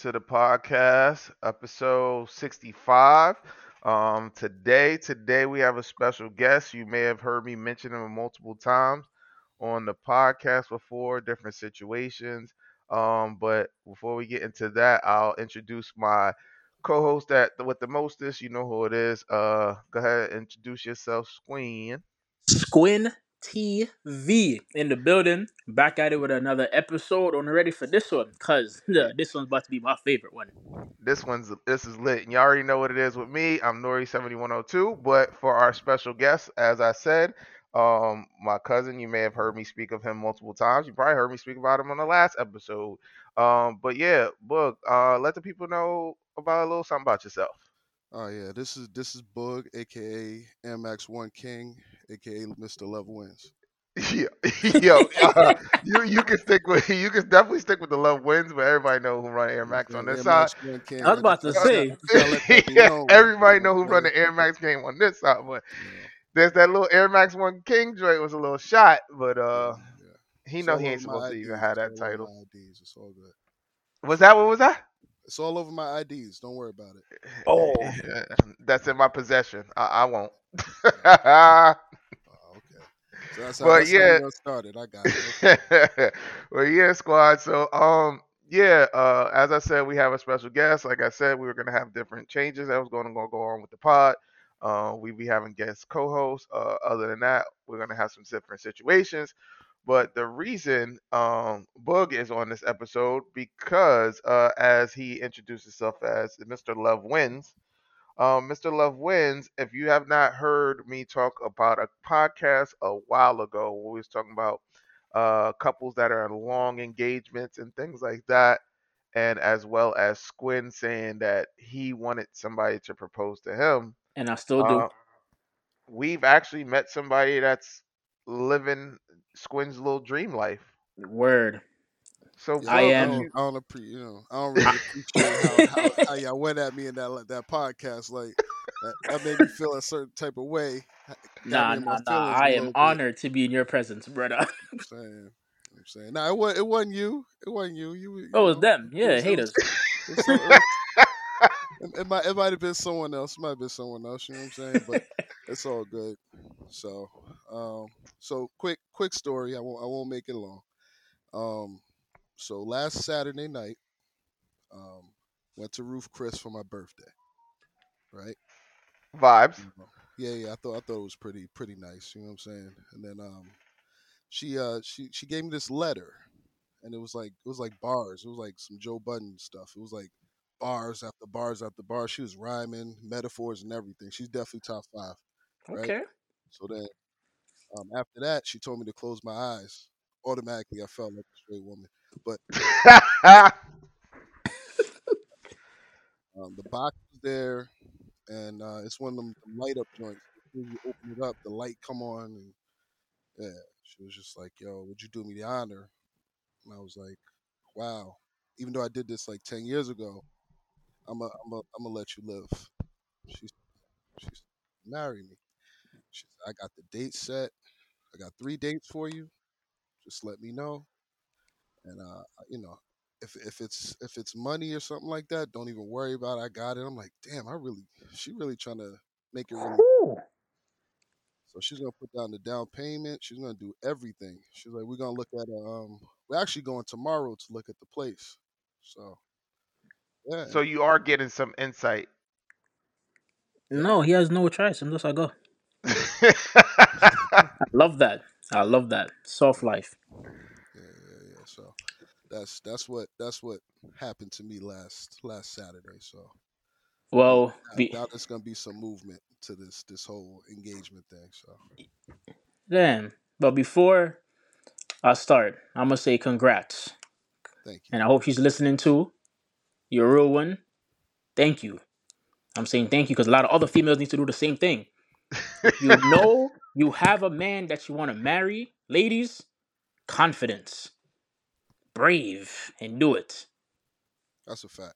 to the podcast, episode 65. Um, today, today we have a special guest. You may have heard me mention him multiple times on the podcast before, different situations. Um, but before we get into that, I'll introduce my co-host that with the mostest. You know who it is. Uh, go ahead, introduce yourself, Squin. Squin TV in the building. Back at it with another episode. On the ready for this one, cause this one's about to be my favorite one. This one's this is lit. And you already know what it is with me. I'm Nori7102. But for our special guest, as I said, um, my cousin, you may have heard me speak of him multiple times. You probably heard me speak about him on the last episode. Um, but yeah, Boog, uh, let the people know about a little something about yourself. Oh yeah, this is this is Boog, aka MX1 King, aka Mr. Love Wins. Yeah, yo, uh, you you can stick with you can definitely stick with the love wins, but everybody know who run Air Max on this Air side. Max 1 King. I was about to I say. just gotta let people Yeah, everybody know who run the Air Max game on this side, but there's that little Air Max One King joint was a little shot, but uh, Yeah. he know he ain't over my supposed to even have that title. IDs, It's all good. Was that what was that? It's all over my IDs. Don't worry about it. Oh. That's in my possession. I, I won't. Oh, okay. So that's how, Well, that's yeah. started. I got it. well, yeah, squad. So, um, yeah, uh, as I said, we have a special guest. Like I said, we were gonna have different changes that was going to go go on with the pod. Uh, we be having guest co-hosts. Uh, other than that, we're gonna have some different situations. But the reason um, Boog is on this episode because, uh, as he introduced himself as Mr. Love Wins, um, Mr. Love Wins. If you have not heard me talk about a podcast a while ago, where we was talking about uh, couples that are in long engagements and things like that, and as well as Squin saying that he wanted somebody to propose to him. And I still do. Uh, we've actually met somebody that's living Squin's little dream life. Word. So Yeah, I am- would don't, I don't appre- you know, I don't really appreciate how, how, how y'all went at me in that that podcast. Like that, that made me feel a certain type of way. Got Nah, me in my nah, nah. feelings a I little am bit. honored to be in your presence, brother. I'm saying, I'm saying. Nah, it was it wasn't you. It wasn't you. You. you Oh, it's know, them. it Yeah, was- it haters. it was some- it it, it might it might have been someone else. It might have been someone else. You know what I'm saying? But it's all good. So, um, so quick quick story. I won't I won't make it long. Um, so last Saturday night, um, went to Ruth's Chris for my birthday. Right. vibes. Yeah, yeah. I thought I thought it was pretty pretty nice. You know what I'm saying? And then um, she uh she she gave me this letter, and it was like it was like bars. It was like some Joe Budden stuff. It was like bars after bars after bars. She was rhyming metaphors and everything. She's definitely top five. Right. Okay. So then um, after that, she told me to close my eyes. Automatically, I felt like a straight woman. But um, the box was there, and uh, it's one of them light up joints. As you open it up, the light come on, and yeah, she was just like, "Yo, would you do me the honor?" And I was like, "Wow." Even though I did this like ten years ago, I'm a, I'm a, I'm gonna let you live. She's, she said, marry me. She said, I got the date set. I got three dates for you. Just let me know. And uh, you know, if if it's if it's money or something like that, don't even worry about it. I got it. I'm like, damn, I really she really trying to make it really Whew. so she's gonna put down the down payment. She's gonna do everything. She's like, we're gonna look at um we're actually going tomorrow to look at the place. So yeah. so you are getting some insight. No, he has no choice unless I go. I love that. I love that. Soft life. yeah, yeah, yeah. So that's that's what that's what happened to me last last Saturday. So Well, be, now there's gonna be some movement to this this whole engagement thing. So damn. But before I start, I'm gonna say congrats, thank you. and I hope she's listening too. You're a real one. Thank you. I'm saying thank you because a lot of other females need to do the same thing. You know you have a man that you want to marry, ladies. Confidence, brave, and do it. That's a fact.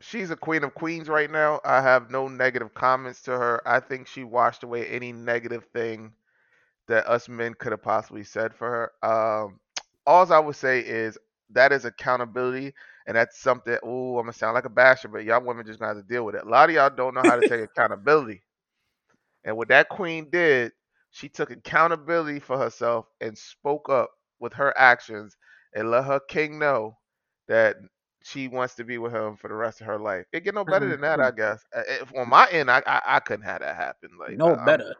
She's a queen of queens right now. I have no negative comments to her. I think she washed away any negative thing that us men could have possibly said for her. Um, all I would say is that is accountability, and that's something. Oh, I'm gonna sound like a basher, but y'all women just gonna have to deal with it. A lot of y'all don't know how to take accountability, and what that queen did, she took accountability for herself and spoke up with her actions and let her king know that she wants to be with him for the rest of her life. It get no better than that, I guess. Uh, If on my end, I I, I couldn't have that happen. Like no I, better.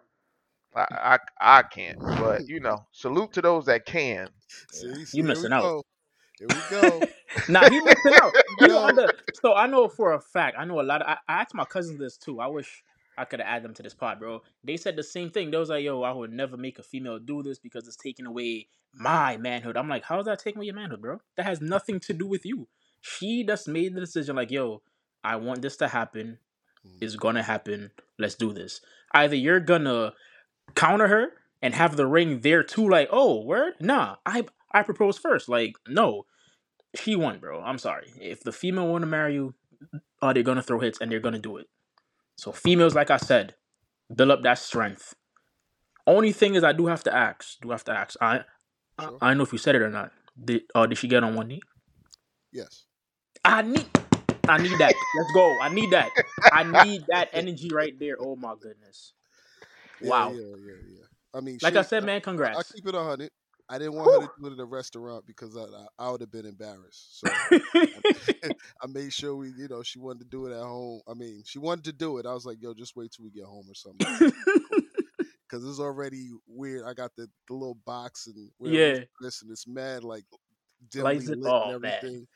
I, I I can't. But you know, salute to those that can. See, see, You here missing out. go. Here we go. nah, he missing out. You know, No. so I know for a fact. I know a lot. Of, I, I asked my cousins this too. I wish I could have added them to this pod, bro. They said the same thing. They was like, "Yo, I would never make a female do this because it's taking away my manhood." I'm like, "How's that taking away your manhood, bro? That has nothing to do with you." She just made the decision, like, "Yo, I want this to happen. It's gonna happen. Let's do this." Either you're gonna counter her and have the ring there too, like, "Oh, word? Nah, I I proposed first. Like, no, she won, bro. I'm sorry. If the female want to marry you, uh, they're gonna throw hits and they're gonna do it. So females, like I said, build up that strength. Only thing is, I do have to ask. Do have to ask. I I, Sure. I don't know if you said it or not. Did uh did she get on one knee? Yes. I need. I need that. Let's go. I need that. I need that energy right there. Oh my goodness. Wow. Yeah, yeah, yeah. I mean, Like she- I said, man, congrats. I congrats. keep it hundred. I didn't want her to do it in a restaurant because I, I, I would have been embarrassed. So I made sure we, you know, she wanted to do it at home. I mean, she wanted to do it. I was like, yo, just wait till we get home or something. Because it's already weird. I got the, the little box and Yeah. this and it's mad like dimly Lights lit it- and everything.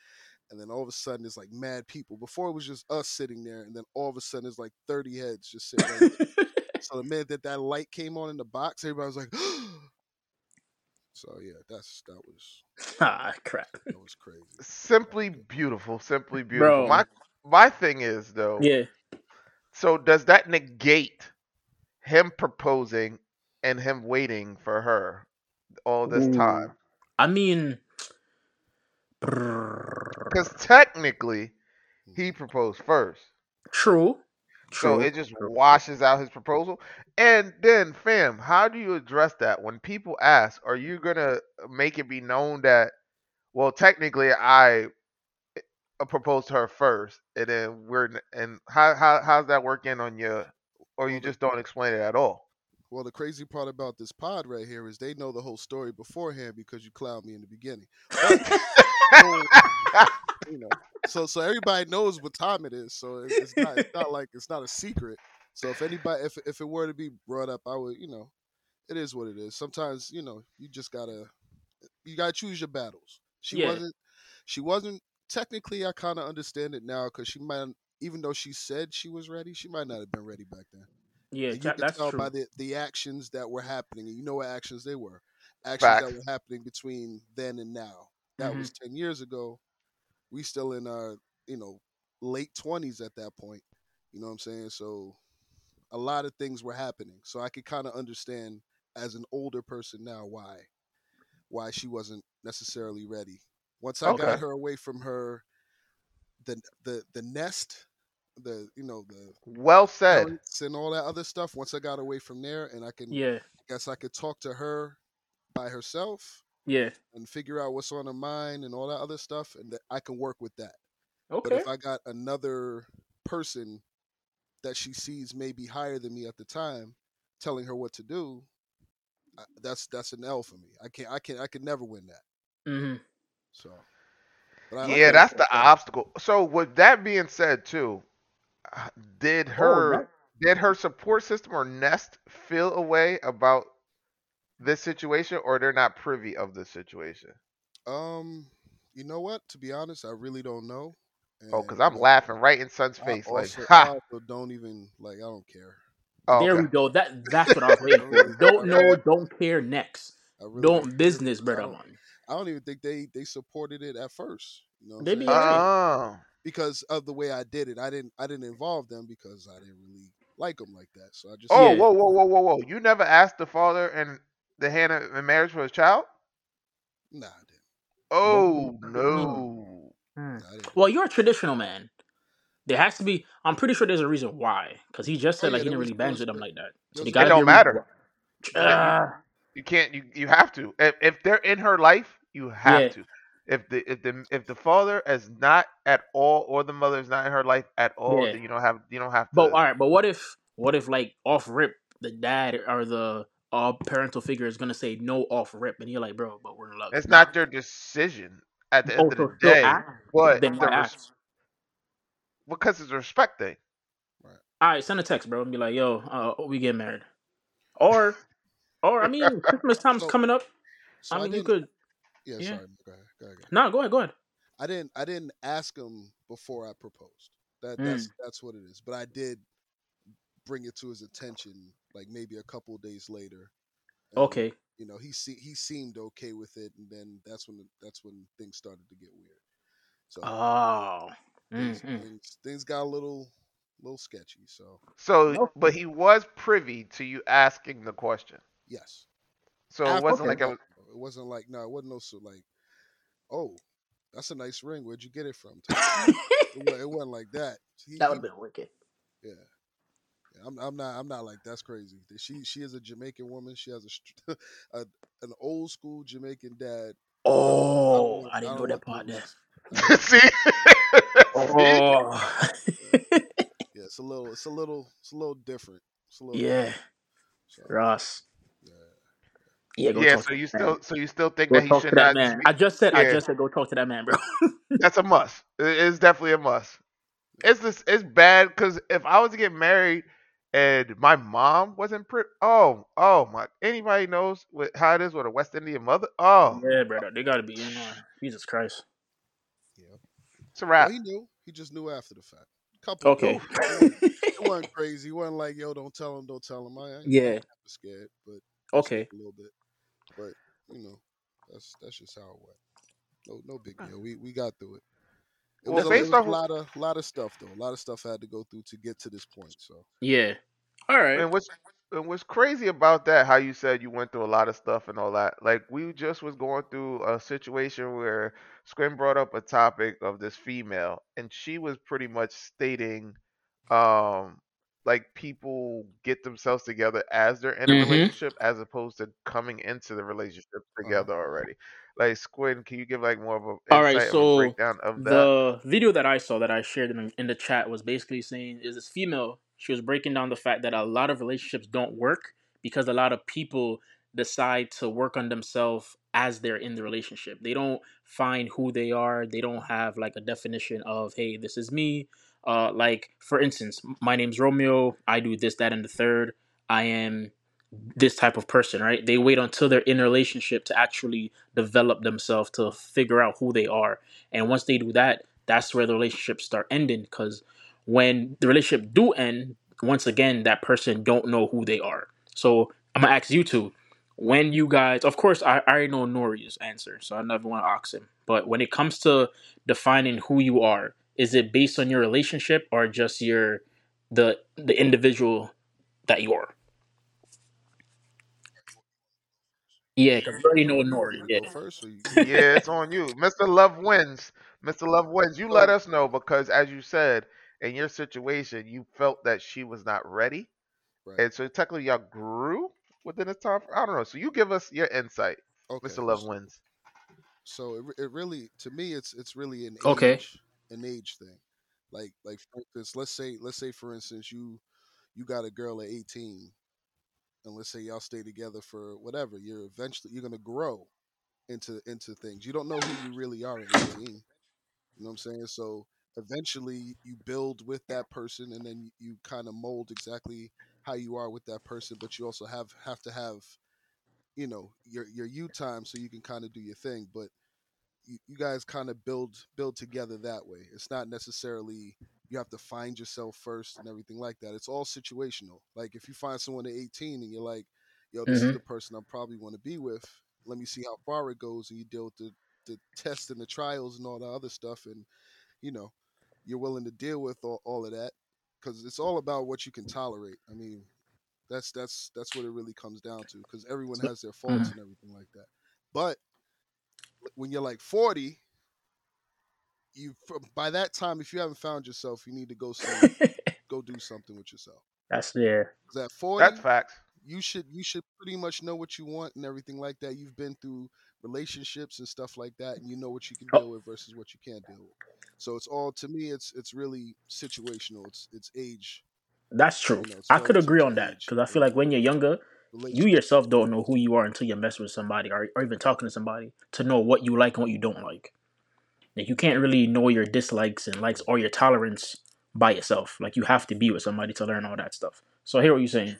And then all of a sudden it's like mad people. Before it was just us sitting there, and then all of a sudden it's like thirty heads just sitting. Right there. so the minute that that light came on in the box, everybody was like, "So yeah, that's that was ah, crap. that was crazy." Simply beautiful. Simply beautiful. Bro. My my thing is though. Yeah. So does that negate him proposing and him waiting for her all this Ooh. time? I mean, Because technically, he proposed first. true. So it just washes out his proposal. And then, fam, how do you address that when people ask, are you going to make it be known that, well, technically, I uh, proposed to her first, and then we're, and how, how how's that working on you? Or you just don't explain it at all? Well, the crazy part about this pod right here is they know the whole story beforehand because you clowned me in the beginning. So, you know, so so everybody knows what time it is. So it- it's not it's not like it's not a secret. So if anybody if if it were to be brought up, I would you know, it is what it is. Sometimes you know you just gotta you gotta choose your battles. She Yeah. wasn't she wasn't technically. I kind of understand it now because she might even though she said she was ready, she might not have been ready back then. Yeah, And you that, can that's tell true. by the, the actions that were happening, and you know what actions they were. Actions Facts. that were happening between then and now. That Mhm. was ten years ago. We still in our, you know, late twenties at that point. You know what I'm saying? So a lot of things were happening. So I could kind of understand as an older person now why why she wasn't necessarily ready. Once I Okay. got her away from her the the the nest, the you know, the Well said. and all that other stuff. Once I got away from there, and I can, Yeah, I guess I could talk to her by herself yeah. and figure out what's on her mind and all that other stuff, and that I can work with that. Okay. But if I got another person that she sees maybe higher than me at the time, telling her what to do, I- that's that's an L for me. I can't, I can't. I can never win that. Mm-hmm. So, but I- I Yeah, gotta that's the to her. obstacle. So with that being said, too, uh, did her Oh, that- did her support system or Nest feel a way about this situation, or they're not privy of this situation? Um, you know what? To be honest, I really don't know. Oh, because I'm laughing right in Son's I face, like, also, I ha. also don't even like. I don't care. Oh, there okay. we go. That that's what I was waiting for. Don't know, don't care. Next, I really don't business, I brother don't. I don't even think they they supported it at first. You know, what I'm They be saying? alright. Oh, because of the way I did it. I didn't I didn't involve them because I didn't really like them like that. So I just oh, Yeah. whoa, whoa, whoa, whoa, whoa! You never asked the father and the hand in marriage for his child? nah, I didn't. Oh no! Hmm. Didn't. Well, you're a traditional man. There has to be. I'm pretty sure there's a reason why. Because he just Oh, said yeah, like he didn't really there bang with them like that. So was they a- It gotta be a don't matter. why. Ah, You can't. You you have to. If if they're in her life, you have Yeah. to. If the if the if the father is not at all, or the mother is not in her life at all, Yeah. then you don't have you don't have to. But all right, but what if what if like off rip the dad or the uh parental figure is gonna say no off rip, and you're like, bro, but we're in love. it's not their decision at the end Oh, of the day, act? but Then the why res- ask? because it's a respect thing. All right, send a text, bro, and be like, yo, uh, we get married, or or I mean, Christmas time's So- coming up. So I mean, you could. Yeah, yeah. sorry. Go ahead. Go ahead. go ahead. No, go ahead, go ahead. I didn't. I didn't ask him before I proposed. That Mm. that's that's what it is. But I did bring it to his attention, like maybe a couple days later. and, Okay. You know, he se- he seemed okay with it, and then that's when that's when things started to get weird. So Oh. things, Mm-mm. things things got a little little sketchy. So So, but he was privy to you asking the question. yes, So it ah, wasn't the like it fact, was. though. it wasn't like no, it wasn't no so like, oh, that's a nice ring. Where'd you get it from? it, it wasn't like that. He, that would have been wicked. Yeah. Yeah, I'm, I'm not. I'm not like that's crazy. She she is a Jamaican woman. She has a, a an old school Jamaican dad. Oh, know- I, I didn't don't know know that part there. See. See? Oh. Yeah, it's a little. It's a little. It's a little different. It's a little. yeah, different, so, Ross. yeah. Yeah, go Yeah. talk So you that man. still, so you still think Go that he talk should to that not? man. speak- I just said, I just said, go talk to that man, bro. That's a must. It's definitely a must. It's this. It's bad because if I was to get married and my mom wasn't pretty, oh, oh my, anybody knows what, how it is with a West Indian mother. Oh, yeah, brother, they gotta be in there. Jesus Christ. Yeah. it's a Well, wrap. he knew. He just knew after the fact. Couple. Okay. It wasn't, crazy. He wasn't like, yo, don't tell him. Don't tell him. I, I Yeah. I'm scared, but okay. a little bit. But you know, that's that's just how it went. No, no big deal. We we got through it. It Well, was, a, it based was a off- lot of a lot of stuff though. A lot of stuff I had to go through to get to this point. So Yeah. All right. And what's and what's crazy about that? How you said you went through a lot of stuff and all that. Like we just was going through a situation where Squin brought up a topic of this female, and she was pretty much stating, um, like people get themselves together as they're in a Mhm. relationship, as opposed to coming into the relationship together already. Like Squin, can you give like more of a All right, so breakdown of that? The video that I saw that I shared in, in the chat was basically saying is this female. She was breaking down the fact that a lot of relationships don't work because a lot of people decide to work on themselves as they're in the relationship. They don't find who they are. They don't have like a definition of hey, this is me. Uh, like for instance, my name's Romeo. I do this, that, and the third. I am this type of person, right? They wait until they're in a relationship to actually develop themselves to figure out who they are. And once they do that, that's where the relationships start ending. Because when the relationship do end, once again, that person don't know who they are. So I'm gonna ask you two. When you guys, of course, I, I already know Nori's answer, so I never want to ask him. But when it comes to defining who you are, is it based on your relationship or just your the the individual that you are? Yeah, because we already know You Nori. wanna Yeah. go first, or you, yeah, it's on you. Mr. Love wins. Mr. Love wins. You let us know because as you said, in your situation, you felt that she was not ready. Right. And so technically y'all grew within this time. I don't know. So you give us your insight. okay. Mr. Love wins. So it, re- it really, to me, it's it's really an age, Okay. An age thing. Like like for instance, let's say let's say for instance you you got a girl at 18, and let's say y'all stay together for whatever. You're eventually you're gonna grow into into things. You don't know who you really are at 18. You know what I'm saying? So eventually you build with that person, and then you kind of mold exactly how you are with that person. But you also have have to have you know your your you time so you can kind of do your thing but you, you guys kind of build build together that way. It's not necessarily you have to find yourself first and everything like that. It's all situational. Like if you find someone at 18 and you're like yo this is Mhm. the person i probably want to be with. Let me see how far it goes and you deal with the the test and the trials and all the other stuff and you know you're willing to deal with all, all of that because it's all about what you can tolerate. I mean that's that's that's what it really comes down to because everyone has their faults and everything like that. But when you're like 40 you by that time if you haven't found yourself you need to go some, go do something with yourself That's yeah. 'Cause That 40 That's facts. you should you should pretty much know what you want and everything like that you've been through relationships and stuff like that, and you know what you can Oh. deal with versus what you can't deal with. So it's all to me. It's it's really situational. It's it's age. That's true. You know, I could agree to on that because I feel like when you're younger, you yourself don't know who you are until you mess with somebody or, or even talking to somebody to know what you like and what you don't like. Like you can't really know your dislikes and likes or your tolerance by yourself. Like you have to be with somebody to learn all that stuff. So I hear what you're saying.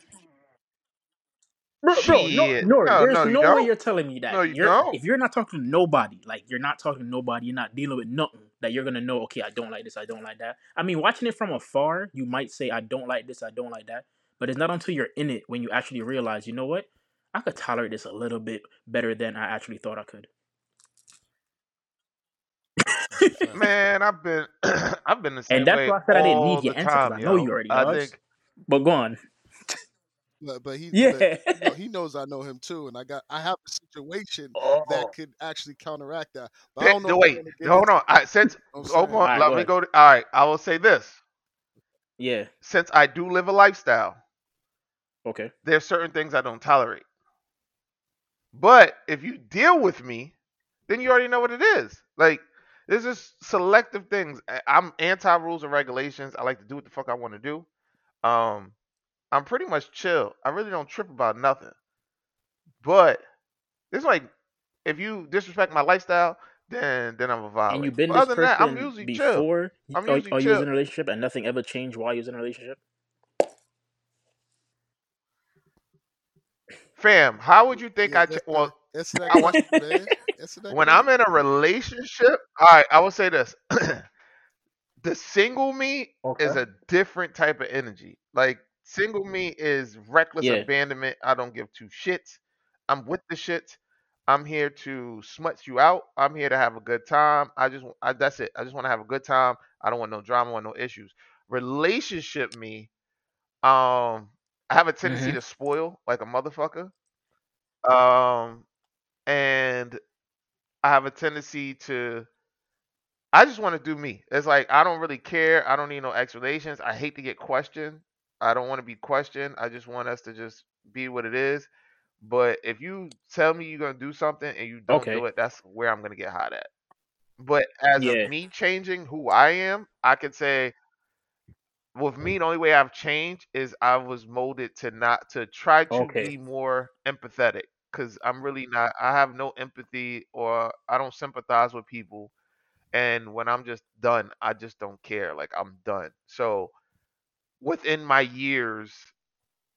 Bro, bro, no, no, No, there's no, no, you way you're telling me that. No, you you're, don't. If you're not talking to nobody, like you're not talking to nobody, you're not dealing with nothing, that you're gonna know. Okay, I don't like this. I don't like that. I mean, watching it from afar, you might say, I don't like this. I don't like that. But it's not until you're in it when you actually realize, you know what? I could tolerate this a little bit better than I actually thought I could. Man, I've been I've been the same And that's way why I said I didn't need your the answer time, I know yo. you already I does. think But go on. But, but he, Yeah. but, you know, he knows I know him too, and I got I have a situation Oh. that could actually counteract that. But I don't know. no, wait, we're gonna get hold on. I, since it, you know what I'm hold on, Alright, let go me ahead. go. To, all right, I will say this: Yeah. since I do live a lifestyle, Okay. there's certain things I don't tolerate. But if you deal with me, then you already know what it is. Like this is selective things. I'm anti rules and regulations. I like to do what the fuck I want to do. Um, I'm pretty much chill. I really don't trip about nothing. But it's like if you disrespect my lifestyle, then then I'm a violate. And you've been But this other than that, I'm person usually chill. before, I'm or, usually or you was chill. in a relationship and nothing ever changed while you was in a relationship? Fam, how would you think Yeah, I? Ch- well, answer I want question, man. Answer that when. I'm in a relationship. All right, I will say this: the single me Okay. is a different type of energy. Like single me is reckless Yeah. abandonment. I don't give two shits. I'm with the shits. I'm here to smut you out. I'm here to have a good time. I just I, that's it. I just want to have a good time. I don't want no drama, I want no issues. Relationship me, um, I have a tendency Mm-hmm. to spoil like a motherfucker. Um, and I have a tendency to I just want to do me. It's like I don't really care. I don't need no explanations. I hate to get questioned. I don't want to be questioned. I just want us to just be what it is. But if you tell me you're gonna do something and you don't do it, that's where I'm gonna get hot at. But as Yeah. of me changing who I am, I could say with me the only way I've changed is I was molded to not to try to Okay. be more empathetic because I'm really not. I have no empathy or I don't sympathize with people and when I'm just done, I just don't care. Like I'm done. So within my years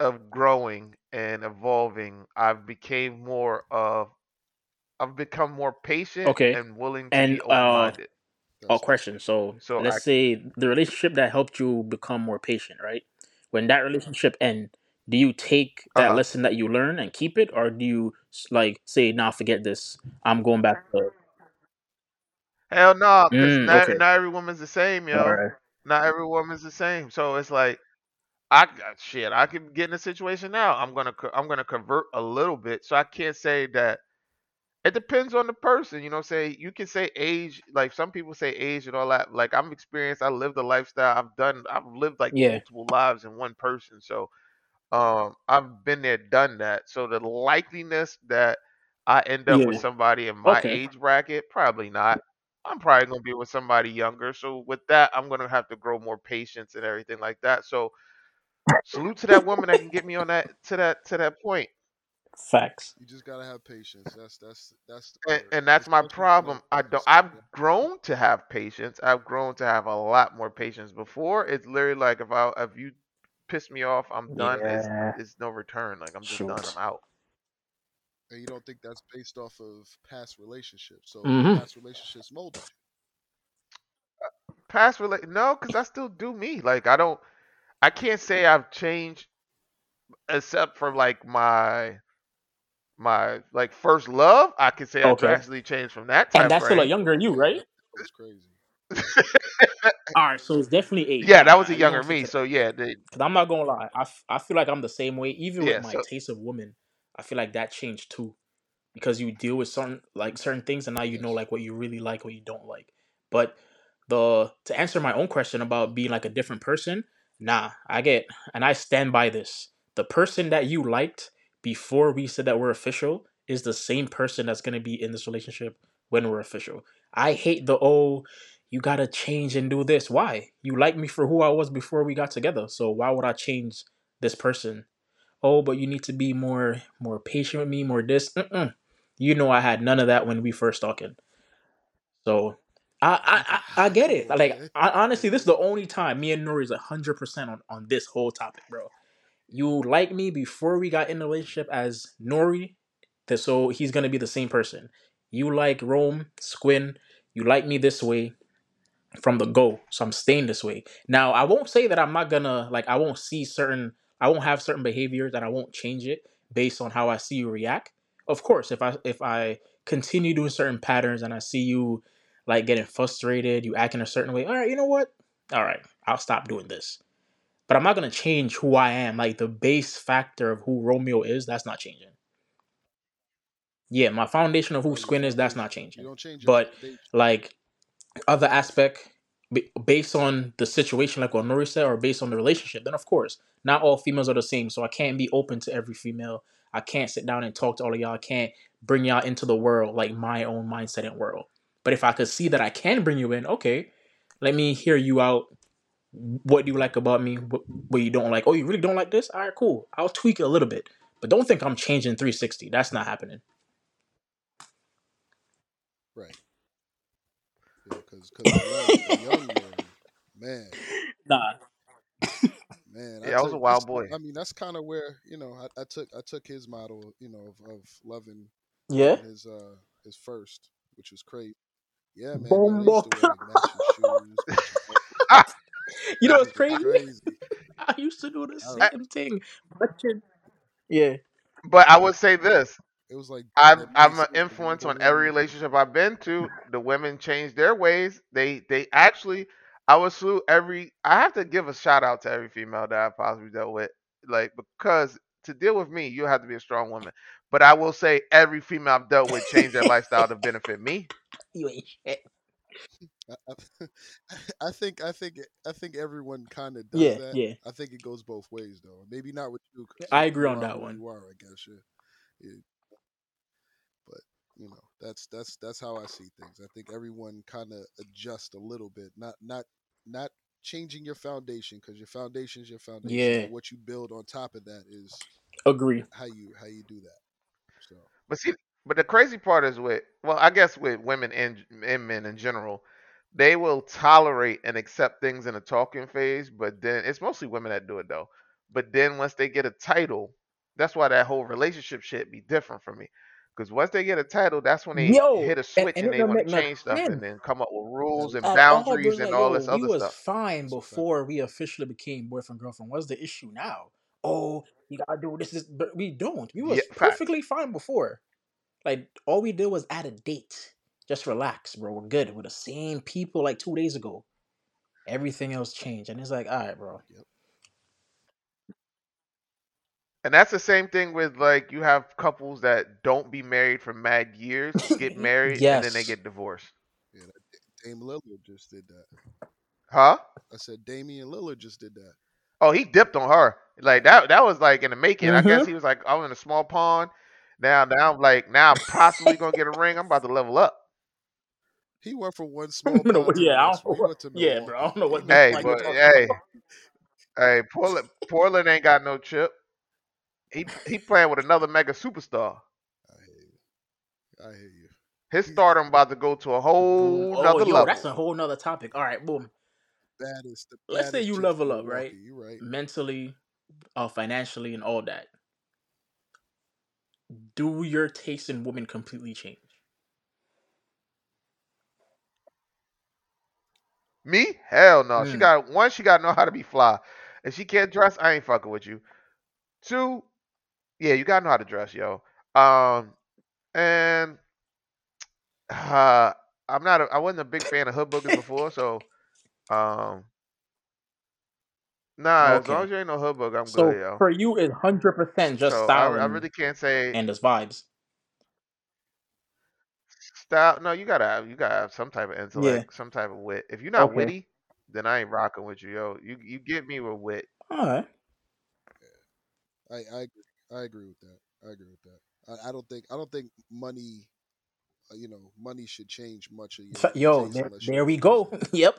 of growing and evolving, I've became more of I've become more patient Okay. and willing to And be uh, open-minded. a question. So So let's I say the relationship that helped you become more patient, right? When that relationship end, do you take that uh-huh. lesson that you learn and keep it, or do you like say, "Nah, forget this. I'm going back to." Hell no, Mm, not okay. not every woman's the same, yo. right. Not every woman's the same. So it's like I got shit. I can get in a situation now. I'm gonna I'm gonna convert a little bit. So I can't say that. It depends on the person. You know, what I'm saying you can say age. Like some people say age and all that. Like I'm experienced. I lived a lifestyle. I've done. I've lived like Yeah. multiple lives in one person. So um, I've been there, done that. So the likeliness that I end up with somebody in my Okay. age bracket, probably not. I'm probably gonna be with somebody younger. So with that, I'm gonna have to grow more patience and everything like that. So salute to that woman that can get me on that to that to that point. Facts. you just gotta have patience. That's that's that's the And, and that's my problem. I don't. I've grown to have patience. I've grown to have a lot more patience. Before, it's literally like if I if you piss me off, I'm done. It's Yeah. it's no return. Like I'm just done. I'm out. And you don't think that's based off of past relationships. So Mm-hmm. past relationships molded you. Past relate no, because I still do me. Like I don't. I can't say I've changed except for like my my like first love. I could say I Okay. drastically changed from that time. And time that's still a younger you, right? that was crazy. All right. So it's definitely eight. Yeah, that was a younger me. So yeah, Cause I'm not gonna lie, I, f- I feel like I'm the same way. Even with my So taste of women, I feel like that changed too. Because you deal with certain like certain things, and now you know like what you really like, what you don't like. But the to answer my own question about being like a different person, nah, I get and I stand by this. The person that you liked before we said that we're official is the same person that's gonna be in this relationship when we're official. I hate the oh, you gotta change and do this. Why? You like me for who I was before we got together. So why would I change this person? Oh, but you need to be more more patient with me, more this. Mm-mm. You know I had none of that when we first talking. So I I, I, I get it. Like I, honestly, this is the only time me and Nori is hundred percent on on this whole topic, bro. You like me before we got in the relationship as Nori, so he's gonna be the same person. You like Rome, Squin. You like me this way from the go, so I'm staying this way. Now I won't say that I'm not gonna like I won't see certain I won't have certain behaviors that I won't change it based on how I see you react. Of course, if I if I continue doing certain patterns and I see you like getting frustrated, you acting a certain way, all right, you know what? All right, I'll stop doing this. But I'm not gonna change who I am. Like the base factor of who Romeo is, that's not changing. Yeah, my foundation of who Oh, your Squin is, that's not foundation. changing. You don't change your But foundation. like other aspect ba- based on the situation like what Nori said or based on the relationship then of course not all females are the same so i can't be open to every female i can't sit down and talk to all of y'all i can't bring y'all into the world like my own mindset and world but if i could see that i can bring you in okay let me hear you out what do you like about me what, what you don't like oh you really don't like this all right cool i'll tweak it a little bit but don't think i'm changing 360 that's not happening Right. Yeah, because a young, a young man, man, nah man. Yeah, I was a took- wild boy. I mean, that's kind of where you know I, I took I took his model, you know, of, of loving yeah his uh his first, which was crazy. Yeah, man. Bombo man I used to wear matching shoes. matching you know outfits. what's crazy crazy. I used to do the I- same thing. Watching- Yeah. But I would say this: It was like I'm that I'm nice an look, influence the on every women- relationship I've been to. The women changed their ways. They they actually I would salute every I have to give a shout out to every female that I possibly dealt with. Like because to deal with me, you have to be a strong woman. But I will say every female I've dealt with changed their lifestyle to benefit me. You ain't shit. I, I, I think I think I think everyone kind of does Yeah, that. yeah. I think it goes both ways though. Maybe not with you. I agree you on that one. You are, I guess. Yeah. Yeah. But you know, that's that's that's how I see things. I think everyone kind of adjusts a little bit. Not not not changing your foundation because your foundation is your foundation. Yeah. But what you build on top of that is Agree. how you how you do that. So But see, but the crazy part is with well, I guess with women and, and men in general, they will tolerate and accept things in a talking phase, but then it's mostly women that do it though. But then once they get a title, that's why that whole relationship shit be different for me. Because once they get a title, that's when they Yo, hit a switch and and, it they want to change stuff sense. and then come up with rules and At At boundaries and like, all yo, this we other was stuff. fine That's a before we officially became boyfriend girlfriend. What's the issue now? Oh, you gotta do this. this but we don't. We was Yeah, facts. perfectly fine before. Like all we did was add a date. Just relax, bro. We're good. We're the same people like two days ago. Everything else changed, and it's like, all right, bro. And that's the same thing with like you have couples that don't be married for mad years, get married, and then they get divorced. yeah, Dame Lillard just did that. Huh? I said Damian Lillard just did that. Oh, he dipped on her. Like that that was like in the making. I guess Mhm. he was like, I'm in a small pond. Now now I'm like now I'm possibly gonna get a ring. I'm about to level up. He went from one small No, yeah, I don't know what- went to yeah, Milwaukee. bro, I don't know what Hey, fuck but you talking hey, hey, Portland Portland ain't got no chip. He he playing with another mega superstar. I hear you. I hear you. His stardom about to go to a whole Oh, nother yo, level. that's a whole nother topic. All right, boom. That is The Let's say you level from up, right? Milwaukee. You right. Mentally, uh, financially, and all that. Do your taste in women completely change? Me? Hell no. She Mm. got one. She got to know how to be fly. If she can't dress, I ain't fucking with you. Two, yeah, you gotta know how to dress, yo. Um, and uh, I'm not. A, I wasn't a big fan of hood boogers before, so um, nah. As long as you ain't no hood booger, I'm so good, yo. for you, it's hundred percent just so style I, I really can't say and just vibes. style. No, you gotta have. You gotta have some type of intellect, some type of wit. If you're not Okay. witty, then I ain't rocking with you, yo. You you get me with wit. All right. I I agree. I agree with that. I agree with that. I, I don't think I don't think money, uh, you know, money should change much of your, Yo, there, there we go. yep.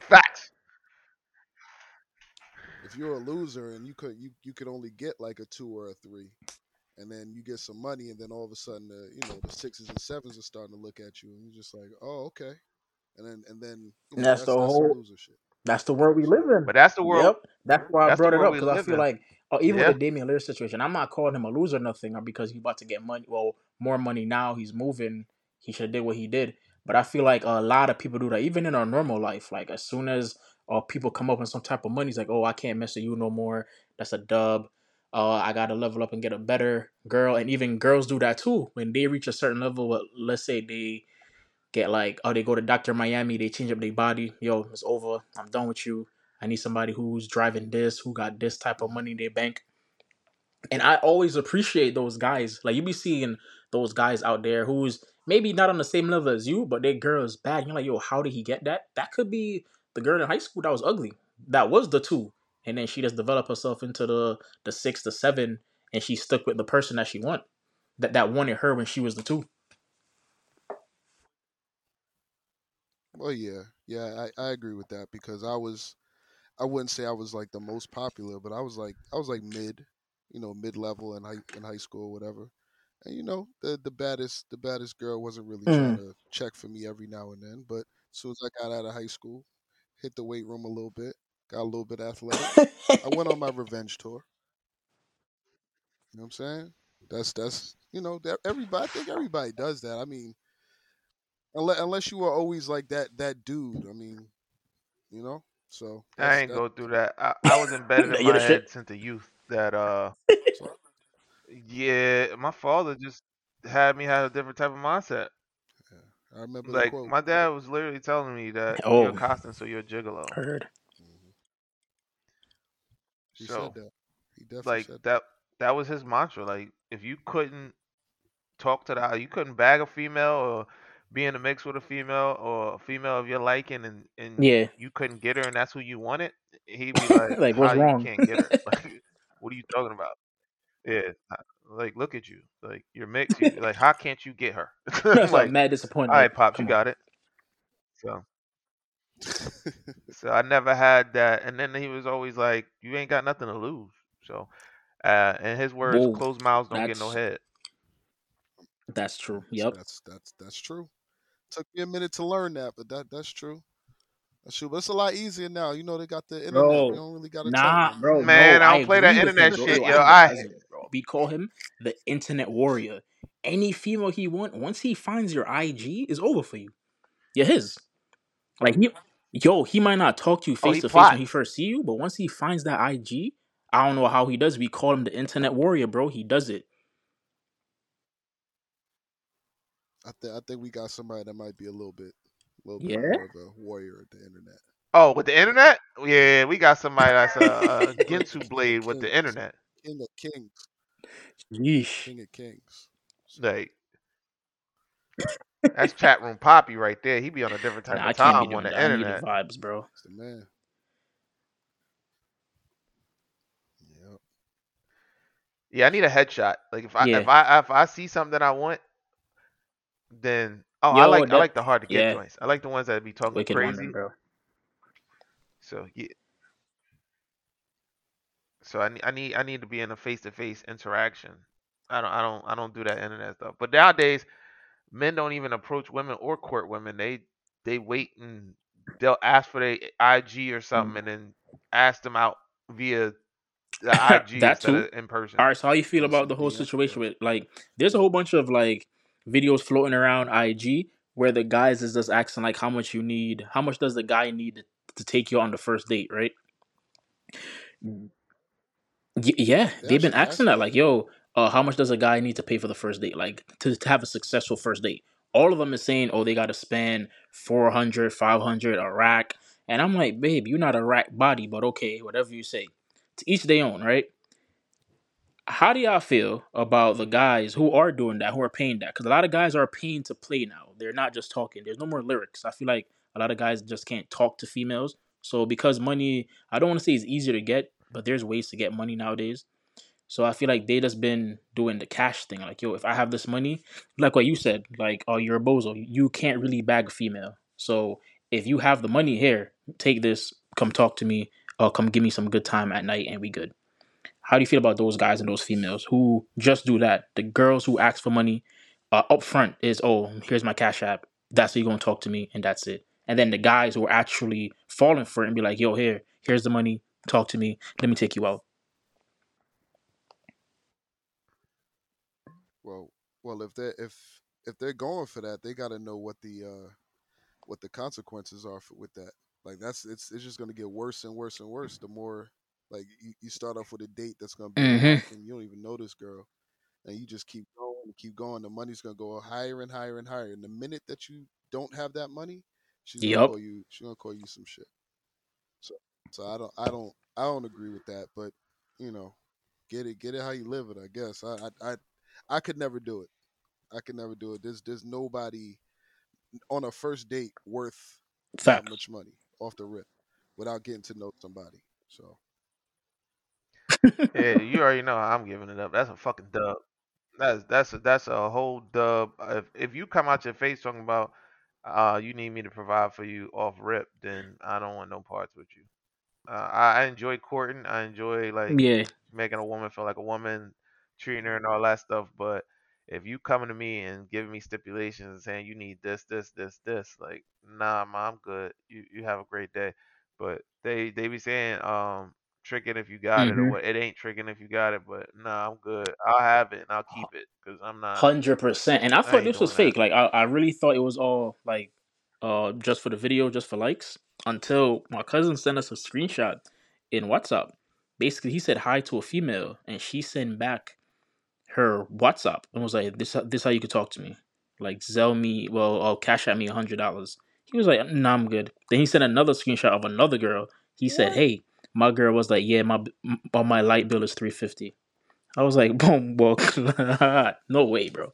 Facts. If you're a loser and you could you you could only get like a two or a three, and then you get some money, and then all of a sudden the you know the sixes and sevens are starting to look at you, and you're just like, oh okay, and then and then you know That's that's the that's whole. loser shit. That's the world we live in. But that's the world. Yep. That's why I That's the brought it up because I feel in. like, oh, even Yeah. with the Damian Lillard situation, I'm not calling him a loser or nothing, or because he's about to get money. Well, more money now. He's moving. He should have did what he did. But I feel like a lot of people do that, even in our normal life. Like as soon as uh, people come up with some type of money, it's like, oh, I can't mess with you no more. That's a dub. Uh, I gotta level up and get a better girl. And even girls do that too. When they reach a certain level, let's say they get like, oh, they go to Dr. Miami, they change up their body. Yo, it's over. I'm done with you. I need somebody who's driving this, who got this type of money in their bank. And I always appreciate those guys. Like you be seeing those guys out there who's maybe not on the same level as you, but their girl is bad. You're like, yo, how did he get that? That could be the girl in high school that was ugly. That was the two. And then she just developed herself into the the six, the seven, and she stuck with the person that she want. That that wanted her when she was the two. Well, yeah, yeah, I, I agree with that because I was, I wouldn't say I was like the most popular, but I was like I was like mid, you know, mid level in high in high school, or whatever. And you know, the the baddest the baddest girl wasn't really trying Mm. to check for me every now and then, but as soon as I got out of high school, hit the weight room a little bit, got a little bit athletic. I went on my revenge tour. You know what I'm saying? That's that's you know that everybody. I think everybody does that. I mean, unless unless you were always like that that dude. I mean, you know. So I ain't that. go through that. I, I was embedded in You're my head shit. since the youth that uh yeah, my father just had me have a different type of mindset. Yeah. I remember the Like quote. my dad was literally telling me that oh. you're a costume, so you're a gigolo. heard. Mhm. He So said that. He definitely like said that. that that was his mantra. Like if you couldn't talk to the you couldn't bag a female or be in the mix with a female or a female of your liking and and Yeah. you couldn't get her and that's who you wanted, he'd be like, like, "How what's you wrong? can't get her? Like, what are you talking about? Yeah, like look at you, like you're mixed. You, like how can't you get her? I'm so I'm like, mad all disappointed. right, pops, you on. got it. So so I never had that. And then he was always like, "You ain't got nothing to lose." So, uh, in his words, Whoa, closed mouths don't get no head. that's true. that's, Yep. that's that's that's true. Took me a minute to learn that, but that that's true. That's true. But it's a lot easier now. You know, they got the internet. You Bro, don't really got to talk nah, bro, Man, no, I I don't play that agree with you, internet bro. shit, Yo, I yo. have a I cousin, bro. We call him the internet warrior. Any female he want, once he finds your IG, is over for you. You're his. Like he, yo, he might not talk to you face he to face when he first see you, but once he finds that IG, I don't know how he does. We call him the internet warrior, bro. He does it. I think I think we got somebody that might be a little bit, a little bit Yeah. more of a warrior at the internet. Oh, with the internet? Yeah, we got somebody that's a, a King, Ginsu king blade with the internet. king of kings, Yeesh. king of kings. Like that's chat room poppy right there. He'd be on a different type Nah, of time on the that. I need the internet. vibes, bro. it's the man. Yep. Yeah, I need a headshot. Like if I Yeah. if I if I see something that I want, then oh I Yo, like I like the hard to get yeah, joints. I like the ones that be talking wicked crazy. bro. So yeah, so I need I need I need to be in a face to face interaction. I don't I don't I don't do that internet stuff. But nowadays, men don't even approach women or court women. They they wait and they'll ask for their IG or Mm. something and then ask them out via the IG that too. in person. All right, so how you feel about the whole situation with like? There's a whole bunch of like videos floating around IG where the guys is just asking like how much you need, how much does the guy need to, to take you on the first date, right? Y- yeah, They they've been asking asking that like, yo, uh, how much does a guy need to pay for the first date, like to, to have a successful first date? All of them is saying, oh, they got to spend 400, 500, a rack, and I'm like, babe, you're not a rack body, but okay, whatever you say. To each their own, right? How do y'all feel about the guys who are doing that, who are paying that? Because a lot of guys are paying to play now. They're not just talking. There's no more lyrics. I feel like a lot of guys just can't talk to females. So because money, I don't want to say it's easier to get, but there's ways to get money nowadays. So I feel like they just been doing the cash thing. Like, yo, if I have this money, like what you said, like, oh, you're a bozo. You can't really bag a female. So if you have the money here, take this, come talk to me, or come give me some good time at night, and we good. How do you feel about those guys and those females who just do that? The girls who ask for money uh, up front is, oh, here's my cash app. That's how you're gonna talk to me, and that's it. And then the guys who are actually falling for it and be like, yo, here, here's the money. Talk to me. Let me take you out. Well, well, if they if if they're going for that, they got to know what the uh what the consequences are for, with that. Like that's it's it's just gonna get worse and worse and worse. The more like you, you start off with a date that's gonna be Mm-hmm. and you don't even know this girl, and you just keep going and keep going. The money's gonna go higher and higher and higher. And the minute that you don't have that money, she's gonna call you. She's gonna call you some shit. So so I don't I don't I don't agree with that. But you know, get it get it how you live it. I guess I I I, I could never do it. I could never do it. There's there's nobody on a first date worth that much money off the rip without getting to know somebody. So Yeah, you already know how I'm giving it up. That's a fucking dub. That's that's a, that's a whole dub. If if you come out your face talking about uh you need me to provide for you off rip, then I don't want no parts with you. Uh, I, I enjoy courting. I enjoy like Yeah. making a woman feel like a woman, treating her and all that stuff. But if you coming to me and giving me stipulations and saying you need this, this, this, this, like, nah, ma, I'm good. You you have a great day. But they they be saying um tricking if you got it or Mhm. what. It ain't tricking if you got it. But nah, I'm good. I'll have it and I'll keep it because I'm not. Hundred percent. And I I thought this was doing that. fake. Like I, I really thought it was all like uh just for the video, just for likes. Until my cousin sent us a screenshot in WhatsApp. Basically he said hi to a female and she sent back her WhatsApp and was like, This this how you could talk to me. Like Zelle me well or cash at me a hundred dollars. He was like, nah, I'm good. Then he sent another screenshot of another girl. He said, Hey, my girl was like, Yeah, my m- my light bill is three fifty. I was like, boom, well, no way, bro.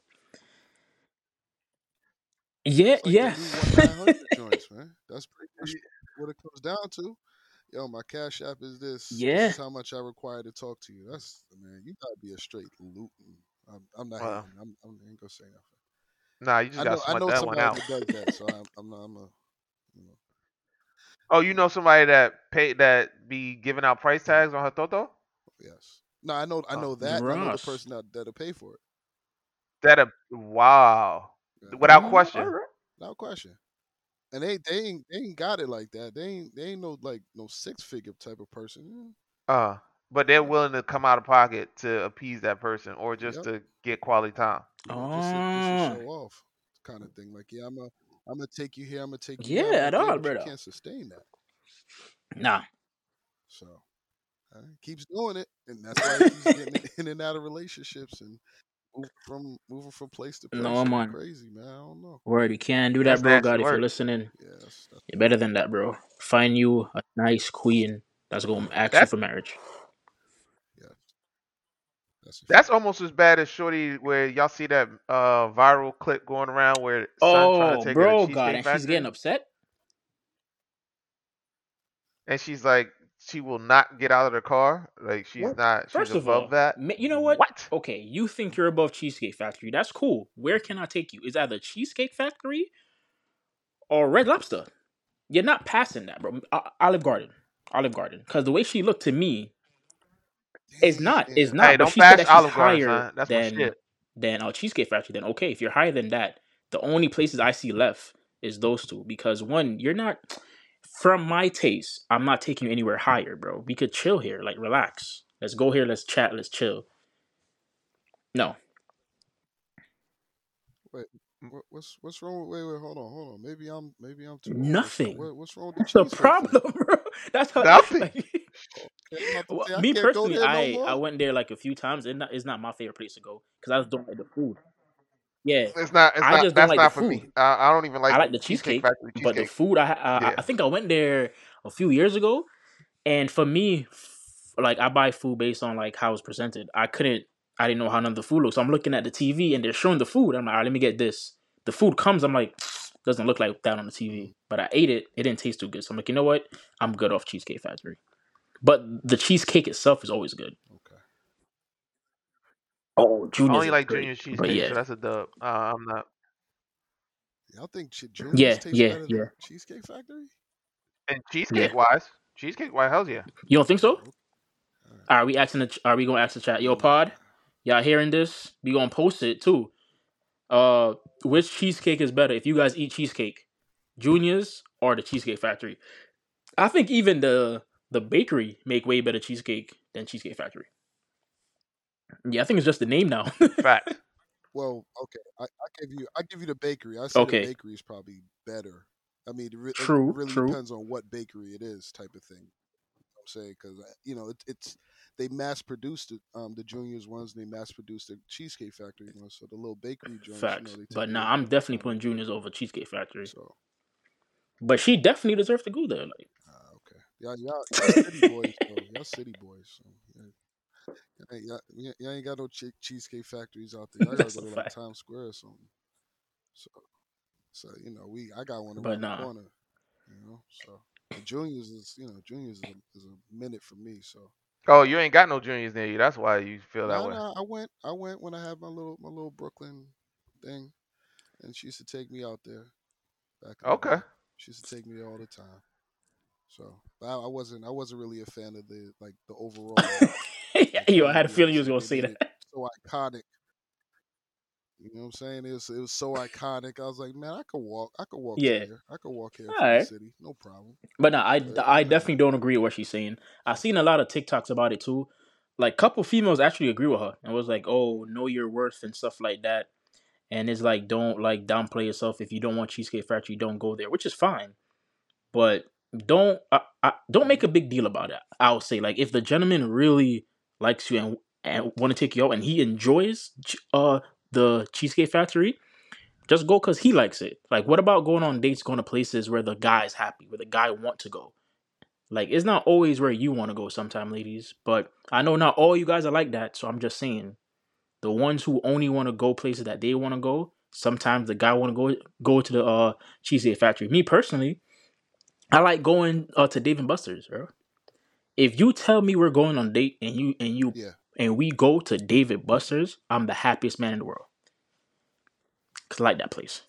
Yeah, like yeah. the new one nine hundred joints. That's pretty much what it comes down to. Yo, my cash app is this. This Yeah. is how much I require to talk to you. That's man, you gotta be a straight Luton. I'm, I'm not Wow. I'm, I'm I ain't gonna say nothing. Nah, you just I gotta know I smut know that one somebody out. that does that, so I'm, I'm not. I'm a, you know. Oh, you know somebody that pay that be giving out price tags on her toto? Yes. No, I know. I Oh. know that. and I know the person that that'll pay for it. That a wow. Yeah. Without Mm, question. alright. No question. And they they ain't they ain't got it like that. They ain't they ain't no like no six figure type of person. Uh, but they're willing to come out of pocket to appease that person or just Yep. to get quality time. You know, just to, Ah. just to show off, kind of thing. Like, yeah, I'm a I'm gonna take you here. I'm gonna take you. Yeah, there. I'm at like, all, but you can't sustain that. Nah. So uh, keeps doing it, and that's why he's getting in and out of relationships and moving from moving from place to place. No, Shit man. crazy, man. I don't know. Word, you can't do that, That's bro. God, if you're listening, Yeah, that's, that's you're better than that, bro. Find you a nice queen that's gonna ask you for marriage. Yeah, that's that's almost as bad as Shorty where y'all see that uh viral clip going around where son trying to Oh, take her bro, God, Cheesecake and she's getting upset. and she's like she will not get out of the car. Like she's What? not she's First of above all, that. you know what? What? Okay, you think you're above Cheesecake Factory. That's cool. Where can I take you? Is either Cheesecake Factory or Red Lobster. You're not passing that, bro. Olive Garden. Olive Garden. Because the way she looked to me, it's not. It's not. Hey, but don't she said bash that she's Olive Garden, higher son. That's than shit. than uh, Cheesecake Factory. Then okay, if you're higher than that, the only places I see left is those two. Because one, you're not. From my taste, I'm not taking you anywhere higher, bro. We could chill here, like relax. Let's go here. Let's chat. Let's chill. No, Wait, what's what's wrong? With, wait, wait, hold on, hold on. Maybe I'm maybe I'm too nothing. What, what's wrong with the That's the problem, bro. That's how. Nothing. Like, Okay, I'm about to well, say I me personally, there no I. I went there like a few times. It's not, it's not my favorite place to go because I just don't like the food. Yeah, It's not. It's I not. just don't That's like the not for me. food. I, I don't even like I like the the Cheesecake cheesecake, Factory but the food, I, I Yeah. I think I went there a few years ago, and for me, like I buy food based on like how it's presented. I couldn't, I didn't know how none of the food looks. So I'm looking at the TV and they're showing the food. I'm like, all right, let me get this. The food comes. I'm like, doesn't look like that on the TV. But I ate it. It didn't taste too good. So I'm like, you know what? I'm good off Cheesecake Factory. But the cheesecake itself is always good. Okay. Oh, I Junior's only like great, Junior cheesecake, yeah, so that's a dub. Uh, I'm not. Y'all think Junior's yeah, tastes yeah, better yeah, than Cheesecake Factory? And yeah. cheesecake wise, cheesecake wise, hell's yeah. You don't think so? Okay. All right. Are we asking the? Are we gonna ask the chat? Yo, Nah. Pod, y'all hearing this? We gonna post it too. Uh, which cheesecake is better? If you guys eat cheesecake, Junior's or the Cheesecake Factory? I think even the the bakery make way better cheesecake than Cheesecake Factory. Yeah, I think it's just the name now. Fact. Well, okay. I, I give you I give you the bakery. I say Okay. the bakery is probably better. I mean, it, re- it True, really true. depends on what bakery it is, type of thing. I'm saying because you know it, it's they mass produced it, um, the juniors ones. and They mass produced the Cheesecake Factory ones. So the little bakery joints, you know, Facts. But a nah, I'm definitely putting. Junior's over Cheesecake Factory. So But she definitely deserves to go there. Like, uh, okay, y'all, y'all, y'all city boys, though. Y'all city boys. So, yeah. Y'all, ain't- y'all, y'all- y'all ain't got no che- cheesecake factories out there. Y'all gotta go to like fact. Times Square or something. So, so you know, we I got one But around nah. the corner. You know, so and juniors is you know juniors is a, is a minute for me. So Oh, you ain't got no juniors near you. That's why you feel that no, way. no, I went I went when I had my little my little Brooklyn thing, and she used to take me out there. Back the Okay. She used to take me all the time. So, I, wasn't I wasn't really a fan of the like the overall. like, Yo, I had a feeling you was gonna say that. So iconic. You know what I'm saying? It was it was so iconic. I was like, man, I could walk. I could walk Yeah. here. I could walk here All from the city, no problem. But no, I, But I definitely don't agree with what she's saying. I've seen a lot of TikToks about it too. Like, couple females actually agree with her and was like, "Oh, know your worth" and stuff like that. And it's like, don't like downplay yourself. If you don't want Cheesecake Factory, don't go there, which is fine. But don't I, I, don't make a big deal about it. I'll say, like, if the gentleman really likes you and and want to take you out, and he enjoys uh the Cheesecake Factory, just go because he likes it. Like, what about going on dates, going to places where the guy's happy, where the guy want to go? Like, it's not always where you want to go, sometime, ladies. But I know not all you guys are like that, so I'm just saying, the ones who only want to go places that they want to go, sometimes the guy want to go go to the uh Cheesecake Factory. Me personally, I like going uh, to Dave and Buster's, bro. If you tell me we're going on a date and you and you yeah. and we go to Dave and Buster's, I'm the happiest man in the world. Cause I like that place.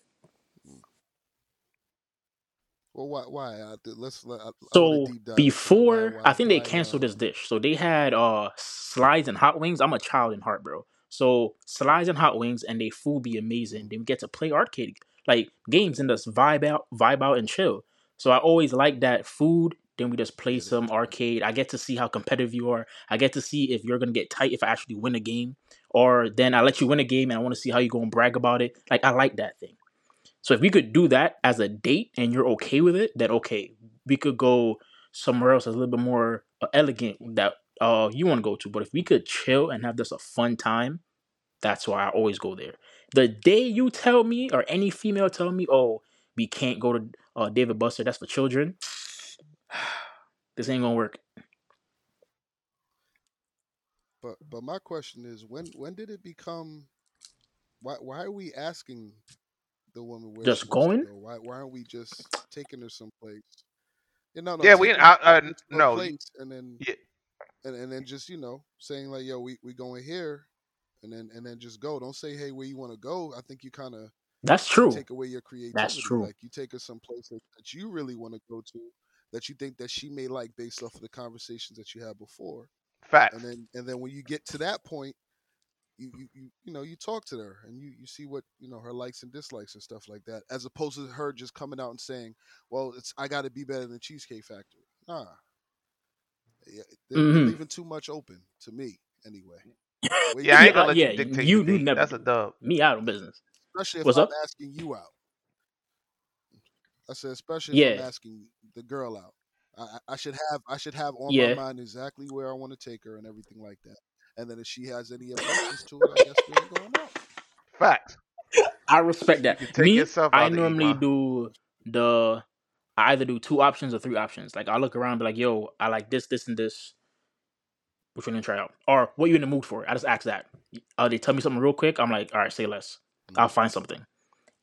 Well, why? Why? I, let's. Let, I, I So dive. into. Why? before, Why? I think they canceled uh, this dish. So they had uh slides and hot wings. I'm a child in heart, bro. So slides and hot wings, and they food be amazing. Then we get to play arcade like games and just vibe out, vibe out and chill. So I always like that food. Then we just play some arcade. I get to see how competitive you are. I get to see if you're gonna get tight if I actually win a game, or then I let you win a game and I want to see how you go and brag about it. Like I like that thing. So if we could do that as a date and you're okay with it, then okay, we could go somewhere else that's a little bit more uh, elegant that uh you want to go to. But if we could chill and have just a fun time, that's why I always go there. The day you tell me or any female tell me, oh, we can't go to uh, Dave and Buster, that's for children. this ain't gonna work. But but my question is, when when did it become? Why why are we asking the woman where Just going? to go? Why why aren't we just taking her someplace? You know, no, Yeah, we taking I, uh, taking her to a no. place and then Yeah, and, and then just you know saying like, yo, we we going here, and then and then just go. Don't say, hey, where you want to go. I think you kind of That's true. take away your creativity. That's true. Like you take her someplace that, that you really want to go to, that you think that she may like based off of the conversations that you had before, facts. and then and then when you get to that point, you you you, you know you talk to her and you you see what you know her likes and dislikes and stuff like that, as opposed to her just coming out and saying, well, it's I got to be better than Cheesecake Factory. Nah, yeah, they're, they're Mhm. leaving too much open to me anyway. Where Yeah, I ain't gonna let yeah, you dictate you you never That's a dub. Me out of business. Especially if What's I'm up? asking you out. I said, especially if I'm asking the girl out. I, I I should have I should have on yeah. my mind exactly where I want to take her and everything like that. And then if she has any objections to it, I guess we're going out. Facts. I respect that. can take Me, yourself I out eat, normally do the I either do two options or three options. Like I look around, and be like, "Yo, I like this, this, and this. Which one you try out? Or what you in the mood for?" I just ask that. Uh, they tell me something real quick. I'm like, "All right, say less. I'll find something."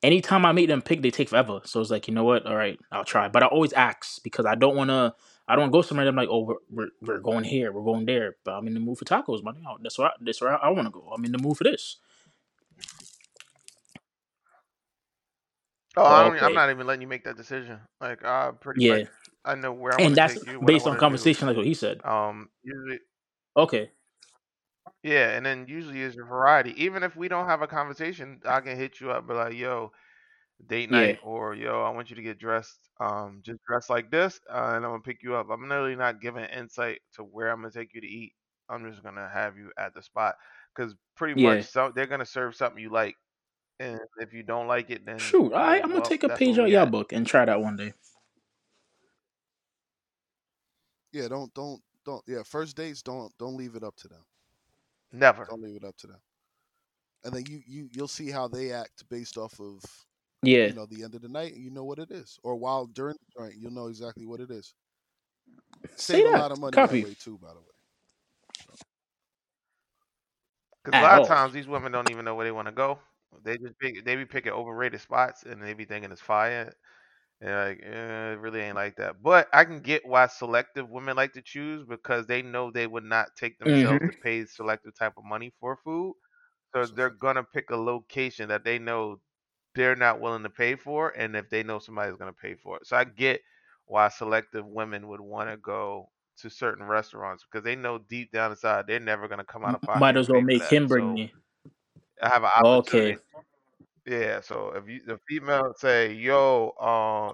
anytime I make them pick, they take forever. So it's like, you know what? All right, I'll try. But I always ask because I don't want to. I don't want to go somewhere. I'm like, oh, we're, we're, we're going here, we're going there. But I'm in the mood for tacos, man. That's where I, that's where I, I want to go. I'm in the mood for this. Oh, I don't, I'm not even letting you make that decision. Like, I pretty Yeah, much I know where I and that's take you, based on to do. conversation, like what he said. Um, usually, Okay. Yeah, and then usually is a variety. Even if we don't have a conversation, I can hit you up, be like, yo, date Yeah. night, or yo, I want you to get dressed, um, just dress like this, uh, and I'm gonna pick you up. I'm literally not giving insight to where I'm gonna take you to eat. I'm just gonna have you at the spot, because pretty Yeah. much so they're gonna serve something you like, and if you don't like it, then Shoot, all right. oh I'm gonna well, take a that's where page out we your at. book and try that one day. Yeah, don't don't don't. Yeah, first dates don't don't leave it up to them. Never. Don't leave it up to them. And then you you you'll see how they act based off of Yeah. you know the end of the night, and you know what it is. Or while during the joint, you'll know exactly what it is. Say Save a that. lot of money Copy. that way too, by the way. Because a At lot all. of times these women don't even know where they want to go. They just pick, they be picking overrated spots and they be thinking it's fire. And like, eh, it really ain't like that. But I can get why selective women like to choose because they know they would not take themselves hmm to pay selective type of money for food. So they're gonna pick a location that they know they're not willing to pay for, and if they know somebody's gonna pay for it. So I get why selective women would want to go to certain restaurants because they know deep down inside they're never gonna come out of pocket Might as well make him bring So me. I have an Okay. Yeah, so if you the female say, "Yo,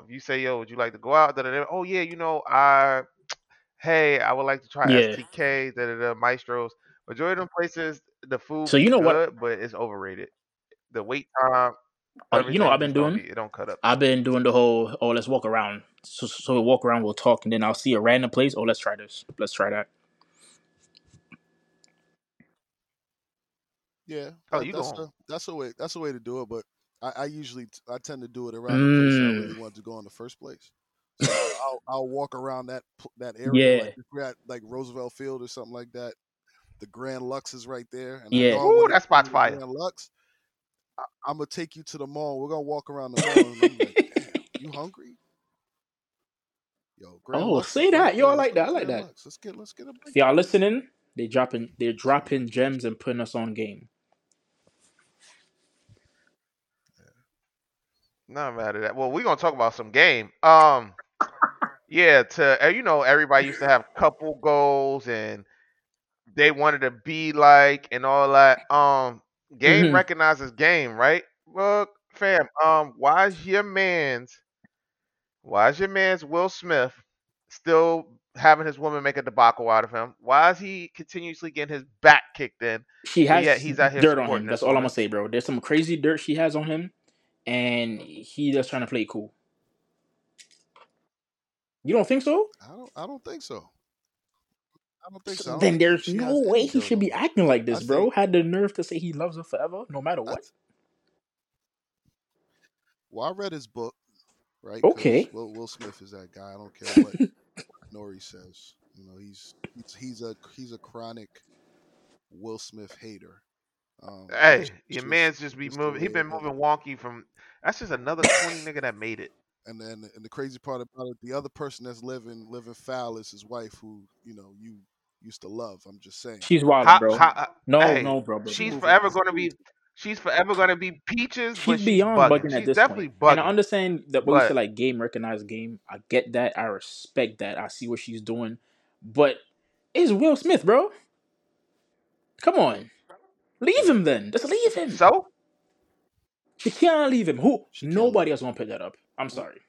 if you say, yo, would you like to go out?" Da, da, da, oh yeah, you know, I, hey, I would like to try Yeah. STK, da da da, Mastro's. Majority of them places, the food So be you know what? good, but it's overrated. The wait time, Uh, you know what everything I've been just don't doing? be, it don't cut up. I've been doing the whole oh let's walk around. So so we walk around, we'll talk, and then I'll see a random place. Oh let's try this. Let's try that. Yeah, Oh, you that's going? a that's a way that's a way to do it. But I, I usually I tend to do it around the place I really Mm. wanted to go in the first place. So I'll I'll walk around that that area Yeah. like we're at like Roosevelt Field or something like that. The Grand Lux is right there, and Yeah. Ooh, want to that spot's to the fire. Grand Lux. I, I'm gonna take you to the mall. We're gonna walk around the mall, and I'm like, damn, you hungry? Yo, Grand Oh, Lux say that. Yo, I like that. I like Grand that. Lux. Let's get let's get a If y'all listening, they dropping they're dropping gems and putting us on game. Not mad at that. Well, we're gonna talk about some game. Um, yeah, to uh, you know, everybody used to have couple goals and they wanted to be like and all that. Um, game hmm recognizes game, right? Look, fam, um, why is your man's why is your man's Will Smith still having his woman make a debacle out of him? Why is he continuously getting his back kicked in? She has. yet has he's out here dirt on him. That's all I'm gonna say, bro. There's some crazy dirt she has on him, and he just trying to play cool. You don't think so? I don't I don't think so. I don't think So so. Don't then think there's no way he should be acting like I this, think bro. Had the nerve to say he loves her forever, no matter what. th- well, I read his book, right? Okay. Will, Will Smith is that guy. I don't care what Nori says. You know, he's he's he's a he's a chronic Will Smith hater. Um, Hey, just your man's just be just moving. He way been moving wonky from. That's just another corny nigga that made it. And then and the crazy part about it, the other person that's living living foul is his wife, who you know you used to love. I'm just saying. She's wild, How, bro. how, uh, No, hey, no, bro, bro, she's moving. forever gonna be. She's forever gonna be peaches, but She's she's beyond bugging. bugging at She's this definitely point. And I understand that what you said, But like game recognize game. I get that. I respect that. I see what she's doing. But it's Will Smith, bro. Come on. Leave him then. Just leave him. so She can't leave him. Who? she Nobody leave. else gonna pick that up. I'm sorry.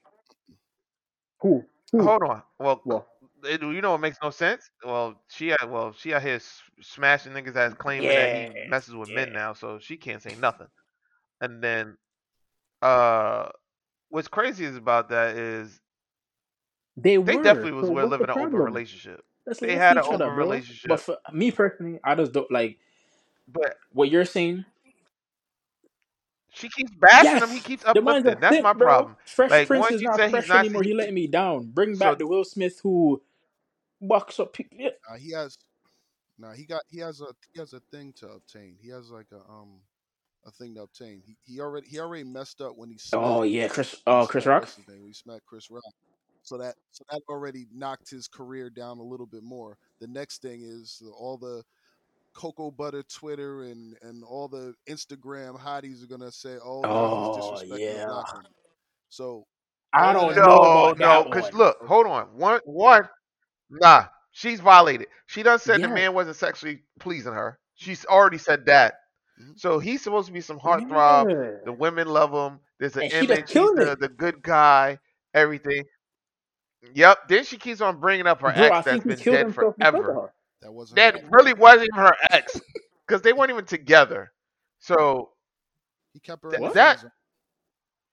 Who? Who? hold on. Well, Well, it, you know what makes no sense? Well, she out, well she out here smashing niggas that's claiming that he messes with men now, so she can't say nothing. And then, uh, what's crazy is about that is They they were. definitely was So were living an open relationship. Let's They let's had an each other, open bro. But for me personally, I just don't like but what you're saying. she keeps bashing him. He keeps the man's a uplifting. That's my bro. problem. Fresh Like Prince is you not say he's fresh not, anymore. He letting me down. Bring so back the Will Smith who bucks up people. Yeah. Nah, he has. Nah, he got he has a he has a thing to obtain. He has like a um a thing to obtain. He, he already he already messed up when he smacked. Oh yeah, Chris. Oh, Chris Rock. What's his name? When he smacked Chris Rock. So that so that already knocked his career down a little bit more. The next thing is all the cocoa butter Twitter and and all the Instagram hotties are gonna say, "Oh, Oh, he's disrespecting yeah. the. So I don't of know No, about no, because look, hold on. One, one, nah, she's violated. She done said the man wasn't sexually pleasing her. She's already said that. Mhm. So he's supposed to be some heartthrob. Yeah. The women love him. There's an And image. He's the, the good guy. Everything. Yep. Then she keeps on bringing up her Bro, ex that's been dead himself forever. Her. that wasn't That her. really wasn't even her ex because they weren't even together. So, He kept her Th- in the that- friend zone.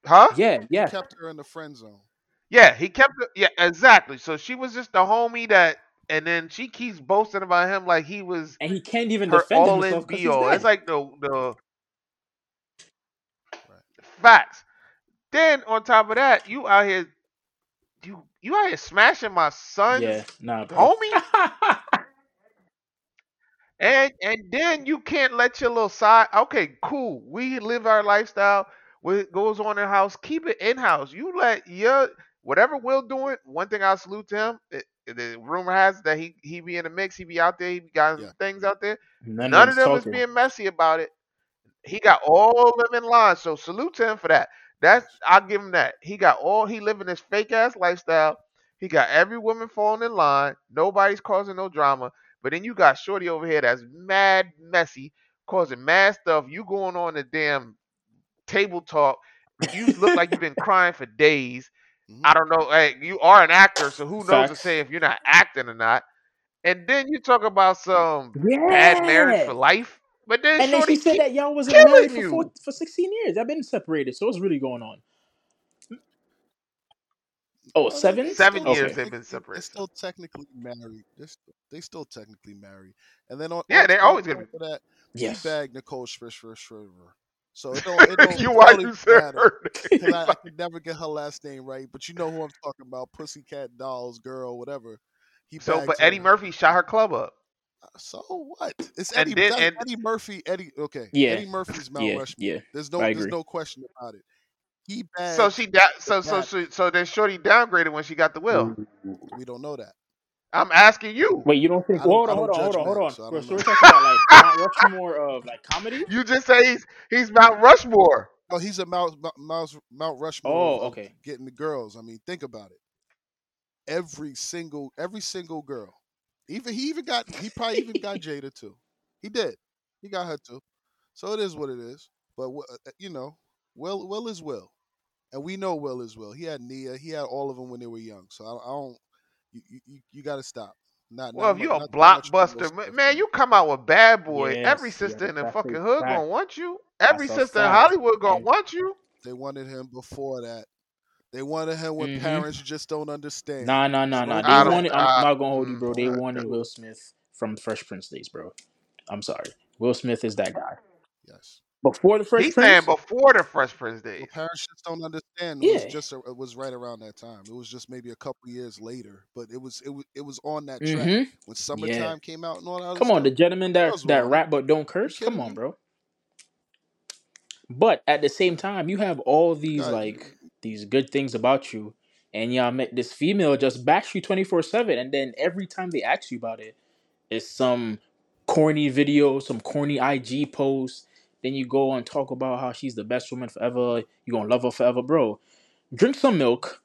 huh? Yeah, yeah. He kept her in the friend zone. Yeah, he kept it. Yeah, exactly. So she was just the homie that, and then she keeps boasting about him like he was And he can't even her defend all himself because be all. It's like the the facts. Then on top of that, you out here, you you out here smashing my son's yeah, nah, bro. homie, and and then you can't let your little side. Okay, cool. We live our lifestyle. What goes on in house, keep it in house. You let your whatever Will doing. One thing I salute to him. It, the rumor has that he he be in the mix. He be out there. He got Yeah. things out there. None, None of them is being messy about it. He got all of them in line. So salute to him for that. That's I'll give him that. He got all he living this fake ass lifestyle. He got every woman falling in line. Nobody's causing no drama. But then you got Shorty over here that's mad messy, causing mad stuff. You going on the damn table talk. You look like you've been crying for days. Mhm. I don't know. Hey, you are an actor, so who knows to say if you're not acting or not. And then you talk about some bad marriage for life. But then And then Shorty she said that y'all wasn't killing married for four, for 16 years. I've been separated, so what's really going on? Oh, Well, seven? still years Okay. they've been technically- separated. They're still technically married. They're still, they still technically married. And then on Yeah, on they're top always gonna of that, Yes. bag Nicole Schrisher Shriver. So it don't, it don't, you it why don't you even said matter. her I, I could never get her last name right, but you know who I'm talking about, Pussycat Dolls girl, whatever. He So, but Eddie her. Murphy shot her club up. Uh, so what? It's And Eddie. then- and- Eddie Murphy. Eddie. Okay. Yeah. Eddie Murphy's Mount Yeah, Rushmore. yeah. There's no. There's no question about it. He bagged. So she da- so so so so then Shorty downgraded when she got the will. we don't know that. I'm asking you. Wait, you don't think? I don't- hold I on, hold don't on, hold judge on, hold men, on. so I Bro, don't so we're know. talking about like Mount Rushmore of like comedy. You just say he's he's Mount Rushmore. Oh, he's a Mount Mount, Mount Rushmore. Oh, of okay. Getting the girls. I mean, think about it. Every single, every single girl. Even he even got. He probably even got Jada too. He did. He got her too. So it is what it is. But wh- uh, you know, Will Will is Will, and we know Will as Will. He had Nia. He had all of them when they were young. So I, I don't. You you, you got to stop. Not Well, not if you mu- a not too blockbuster, ma- man, you come out with Bad Boy. Yes, every yes, sister in the fucking hood fact. gonna want you. Every That's a sister in fact. Hollywood gonna want you. They wanted him before that. They wanted him when Mhm. parents just don't understand. Nah, nah, nah, So nah. it I They don't- wanted. I'm not gonna hold you, bro. They mm, wanted Will Smith from Fresh Prince days, bro. I'm sorry. Will Smith is that guy. Yes. Before the Fresh He's Prince. saying before the Fresh Prince days. Well, parents just don't understand. It was Yeah. just a, it was right around that time. It was just maybe a couple years later, but it was it was it was on that track hmm when summertime came out and all that. Other Come on, the stuff. gentleman that Girls that on rap but don't curse. kidding Come on, me? bro. But at the same time, you have all these God, like these good things about you, and y'all met this female just backs you twenty four seven, and then every time they ask you about it, it's some corny video, some corny IG post. Then you go and talk about how she's the best woman forever. You're gonna love her forever, bro. Drink some milk,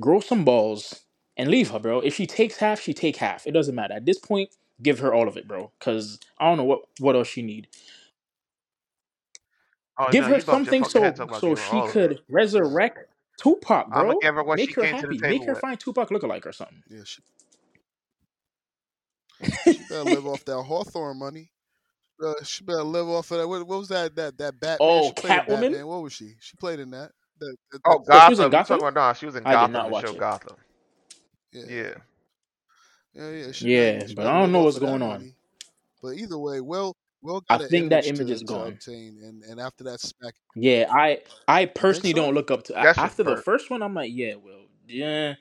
grow some balls, and leave her, bro. If she takes half, she take half. It doesn't matter. At this point, give her all of it, bro. Cause I don't know what what else she need. Oh, give no, her you bumped your something so head talking about so she could resurrect Tupac, bro. I'ma give her what Make she her came to the happy. table Make her with. find Tupac lookalike or something. Yeah, she, she better live off that Hawthorne money. Uh, she better live off of that. What, what was that? That that Batman? Oh, she played in Catwoman? Batman. What was she? She played in that. That- that- Oh, that- Oh, she was in Gotham. You Gotham? talking about nah? She was in I did Gotham. not The watch show it. Gotham. yeah, Yeah. yeah, yeah. She Yeah, better- but I don't know what's going on. money. But either way, well, Will I an think that image image to, is to gone. obtain, and and after that smack, Yeah, I I personally so? don't look up to That's just after the per- first one. I'm like, yeah, well, yeah,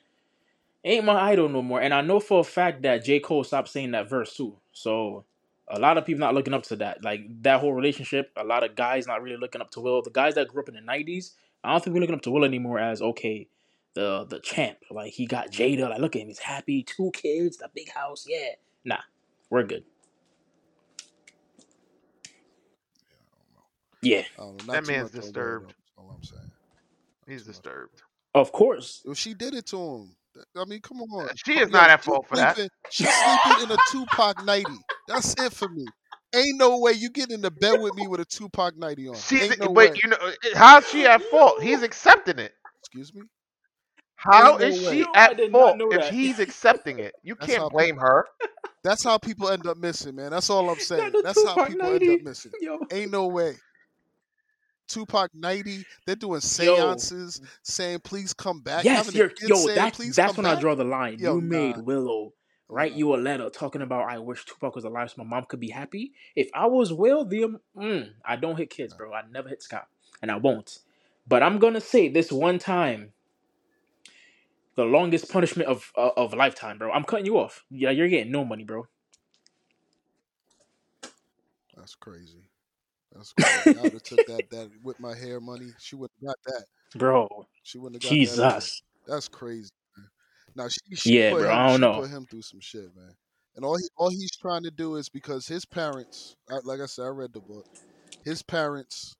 ain't my idol no more. And I know for a fact that J Cole stopped saying that verse too. So A lot of people not looking up to that. Like that whole relationship, a lot of guys not really looking up to Will. The guys that grew up in the '90s, I don't think we're looking up to Will anymore as okay, the the champ. Like he got Jada. Like look at him, he's happy, two kids, the big house. Yeah, nah, we're good. Yeah, I don't know. Not That too man's much on Will, disturbed. That's all I'm saying. He's too much. disturbed. of course. Well, she did it to him. I mean, come on. She Yo, is not at fault for that. She's sleeping in a Tupac nighty. That's it for me. Ain't no way you get into bed with me with a Tupac nighty on. She's, Ain't no but way. you know, how's she at fault? He's accepting it. Excuse me. How Ain't no is way. she at fault if that. he's accepting it? You That's can't how blame her. That's how people end up missing, man. That's all I'm saying. the That's how people 90. end up missing. Yo, Ain't no way. Tupac 90, they're doing seances saying, please come back. yes, you're yo. saying, That's please that's come when I draw the line. Yo, you made. Willow write you a letter talking about I wish Tupac was alive so my mom could be happy. If I was Will, the mm, I don't hit kids, bro. I never hit Scott, and I won't. But I'm gonna say this one time, the longest punishment of uh, of a lifetime, bro. I'm cutting you off. Yeah, you're getting no money, bro. That's crazy. That's crazy. I would have took that that with my hair money. She wouldn't have got that. Bro, She wouldn't have got that. either. Jesus. That's crazy. Man. Now she, she Yeah, put bro, him, I don't she know. put him through some shit, man. And all he all he's trying to do is because his parents, like I said, I read the book. His parents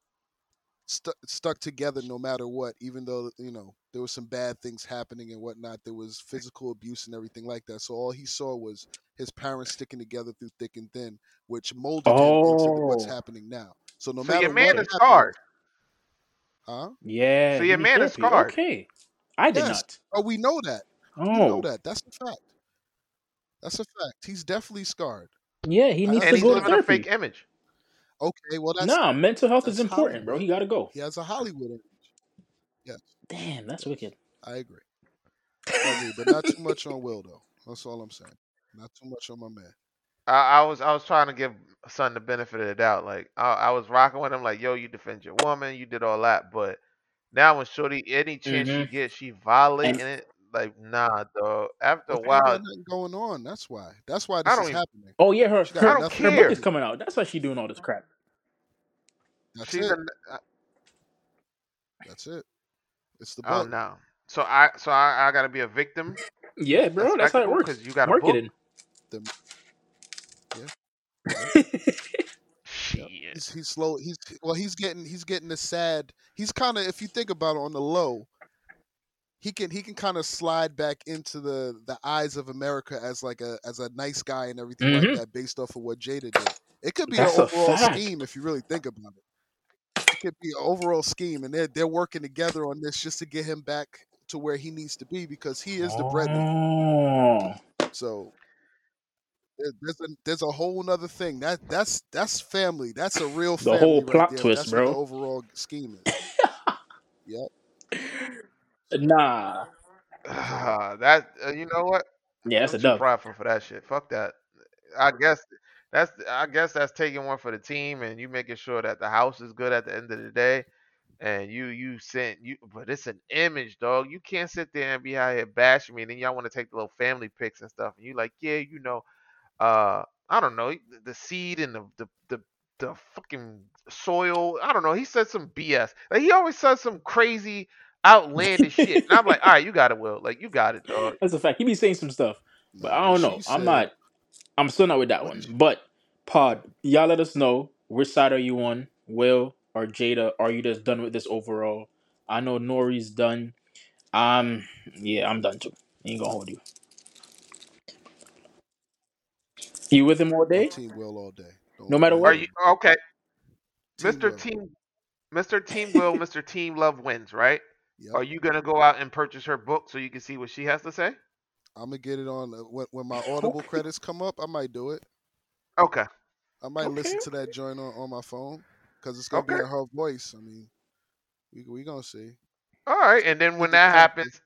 stu- stuck together no matter what, even though you know there was some bad things happening and whatnot. There was physical abuse and everything like that. So all he saw was his parents sticking together through thick and thin, which molded him into what's Oh. happening now. So no matter so matter your man what is happens- scarred. huh? Yeah. So he your man is therapy. scarred. Okay. I did Yes. not. Oh, we know that. We know Oh. that. That's a fact. That's a fact. He's definitely scarred. Yeah, he needs And to he's go to living a fake image. Okay, well that's Nah, mental health is that's important, bro. He gotta go. he has a Hollywood image. Yes, Damn, that's wicked. I agree. I agree, but not too much on Will though. That's all I'm saying. Not too much on my man. I, I was I was trying to give son the benefit of the doubt. Like I, I was rocking with him, like yo, you defend your woman, you did all that, but now when Shorty any chance she Mhm. gets, she violating it. Like nah, dog. After a But she ain't while, got nothing going on. That's why. That's why I this is even- happening. Oh yeah, her She got her, I her book is coming out. That's why she's doing all this crap. That's she's it. a, uh That's it. It's the oh book. no. So I so I, I gotta be a victim. Yeah, bro, that's how it works. works. 'Cause you got a book? Marketing. Shit. He's, he's slow. He's well. He's getting. He's getting the sad. He's kind of. If you think about it, on the low, he can. He can kind of slide back into the the eyes of America as like a as a nice guy and everything Mhm. like that, based off of what Jada did. It could be That's an a overall scheme if you really think about it. It could be an overall scheme, and they're they're working together on this just to get him back to where he needs to be because he is the breadwinner. Oh. So there's a there's a whole nother thing that that's that's family. That's a real The family whole plot there. twist, that's bro. what the overall scheme is. Yep. Nah. Ah, that uh, you know what? Yeah, that's I'm a too dub. prideful for that shit. Fuck that. I guess that's I guess that's taking one for the team and you making sure that the house is good at the end of the day. And you you sent you but it's an image, dog. You can't sit there and be out here bashing me and then y'all want to take the little family pics and stuff. And you like, yeah, you know, uh I don't know, the, the seed and the, the the the fucking soil. I don't know. He said some BS. Like he always says some crazy outlandish shit. And I'm like, all right, you got it, Will. Like you got it, dog. That's a fact. He be saying some stuff, but I don't she know. I'm said- not. I'm still not with that one. But Pod, y'all let us know which side are you on, Will or Jada? Are you just done with this overall? I know Nori's done. Um, yeah, I'm done too. Ain't gonna hold you. You with him all I'm day? Team Will all day. Don't No matter worry. what? Are you okay? Team Mr. Will. Team Mr. Team Will, Mr. Team Love wins, right? Yep. Are you gonna go out and purchase her book so you can see what she has to say? I'm gonna get it on uh, when, when my Audible Okay. credits come up. I might do it. Okay. I might listen to that joint on, on my phone because it's gonna be in her voice. I mean, we we gonna see. All right. And then when that happens,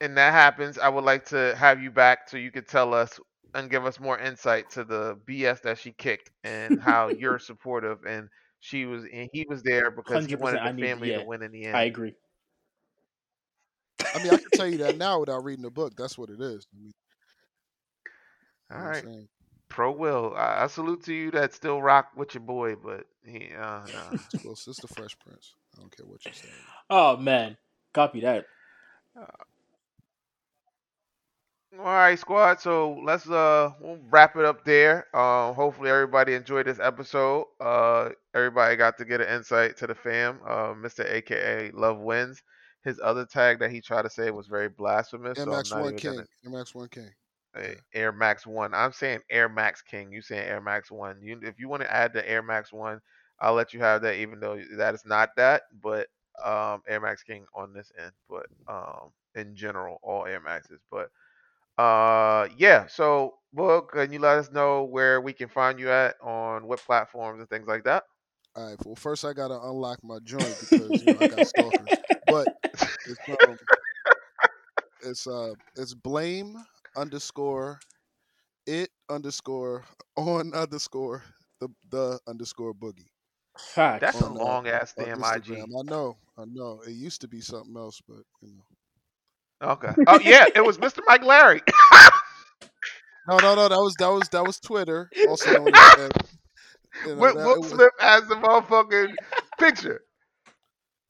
and that happens, I would like to have you back so you could tell us and give us more insight to the BS that she kicked and how you're supportive and she was and he was there because he 100%, wanted I the need- family yeah, to win in the end. I agree. I mean, I can tell you that now without reading the book. That's what it is. I mean, you know right. Pro Will, I, I salute to you that still rock with your boy, but he, uh, nah. Well, it's the Fresh Prince. I don't care what you say. Oh man, copy that. All right, squad. So let's uh we'll wrap it up there. Uh, hopefully everybody enjoyed this episode. Uh, everybody got to get an insight to the fam. Uh, Mr. AKA Love Wins. His other tag that he tried to say was very blasphemous. so I'm MX not One King. gonna MX One King. Air Max One. I'm saying Air Max King. You saying Air Max One. You if you want to add the Air Max One, I'll let you have that, even though that is not that. But um, Air Max King on this end. But um, in general, all Air Maxes. But uh, yeah. So, book, can you let us know where we can find you at on what platforms and things like that? All right. Well, first I gotta unlock my joint because you know, I got stalkers. But it's um, it's uh it's blame underscore it underscore on underscore the the underscore boogie Facts. That's a on, uh, long ass on damn Instagram. IG. I know, I know. It used to be something else, but you know. Okay. Oh yeah, it was Mr. Mike Larry. No, no, no. That was that was that was Twitter, also known as. uh, you know, with that- Will it was- as the motherfucking picture.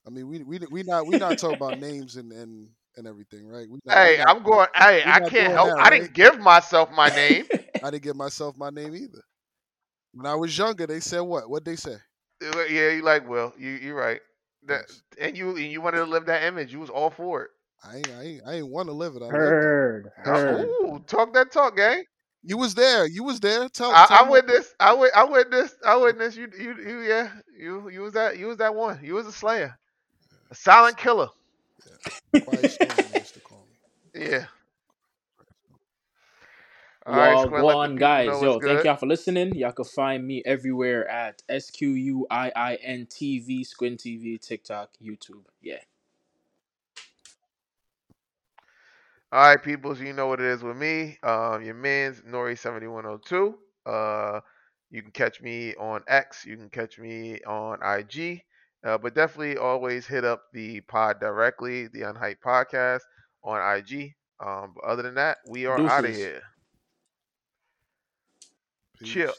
I mean, we we we not we not talking about names and and and everything, right? We not, Hey, we not- I'm going. Hey, I can't help. that, I didn't right? give myself my name. I didn't give myself my name either. When I was younger, they said what? What they say? yeah, you like Will. You you right. That, and you and you wanted to live that image. You was all for it. I ain't I ain't, I ain't want to live it. I lived it. Heard. Heard. Ooh, talk that talk, gang. You was there. You was there. Tell. I, tell I me- witnessed. I wit. I witnessed. I witnessed. You. You. You. Yeah. You. You was that. You was that one. You was a slayer. A silent killer. Quiet storm, they used to call me. Yeah. All right, Well, Squin, go on, guys. Yo, thank good. y'all for listening. Y'all can find me everywhere at S Q U I I N T V, Squint TV, TikTok, YouTube. Yeah. All right, people. So you know what it is with me. Um, your man's Nori seventy one hundred two. Uh, you can catch me on X. You can catch me on IG. Uh, but definitely always hit up the pod directly, the Unhyped Podcast on IG. Um, but other than that, we are out of here. Peace. Chill.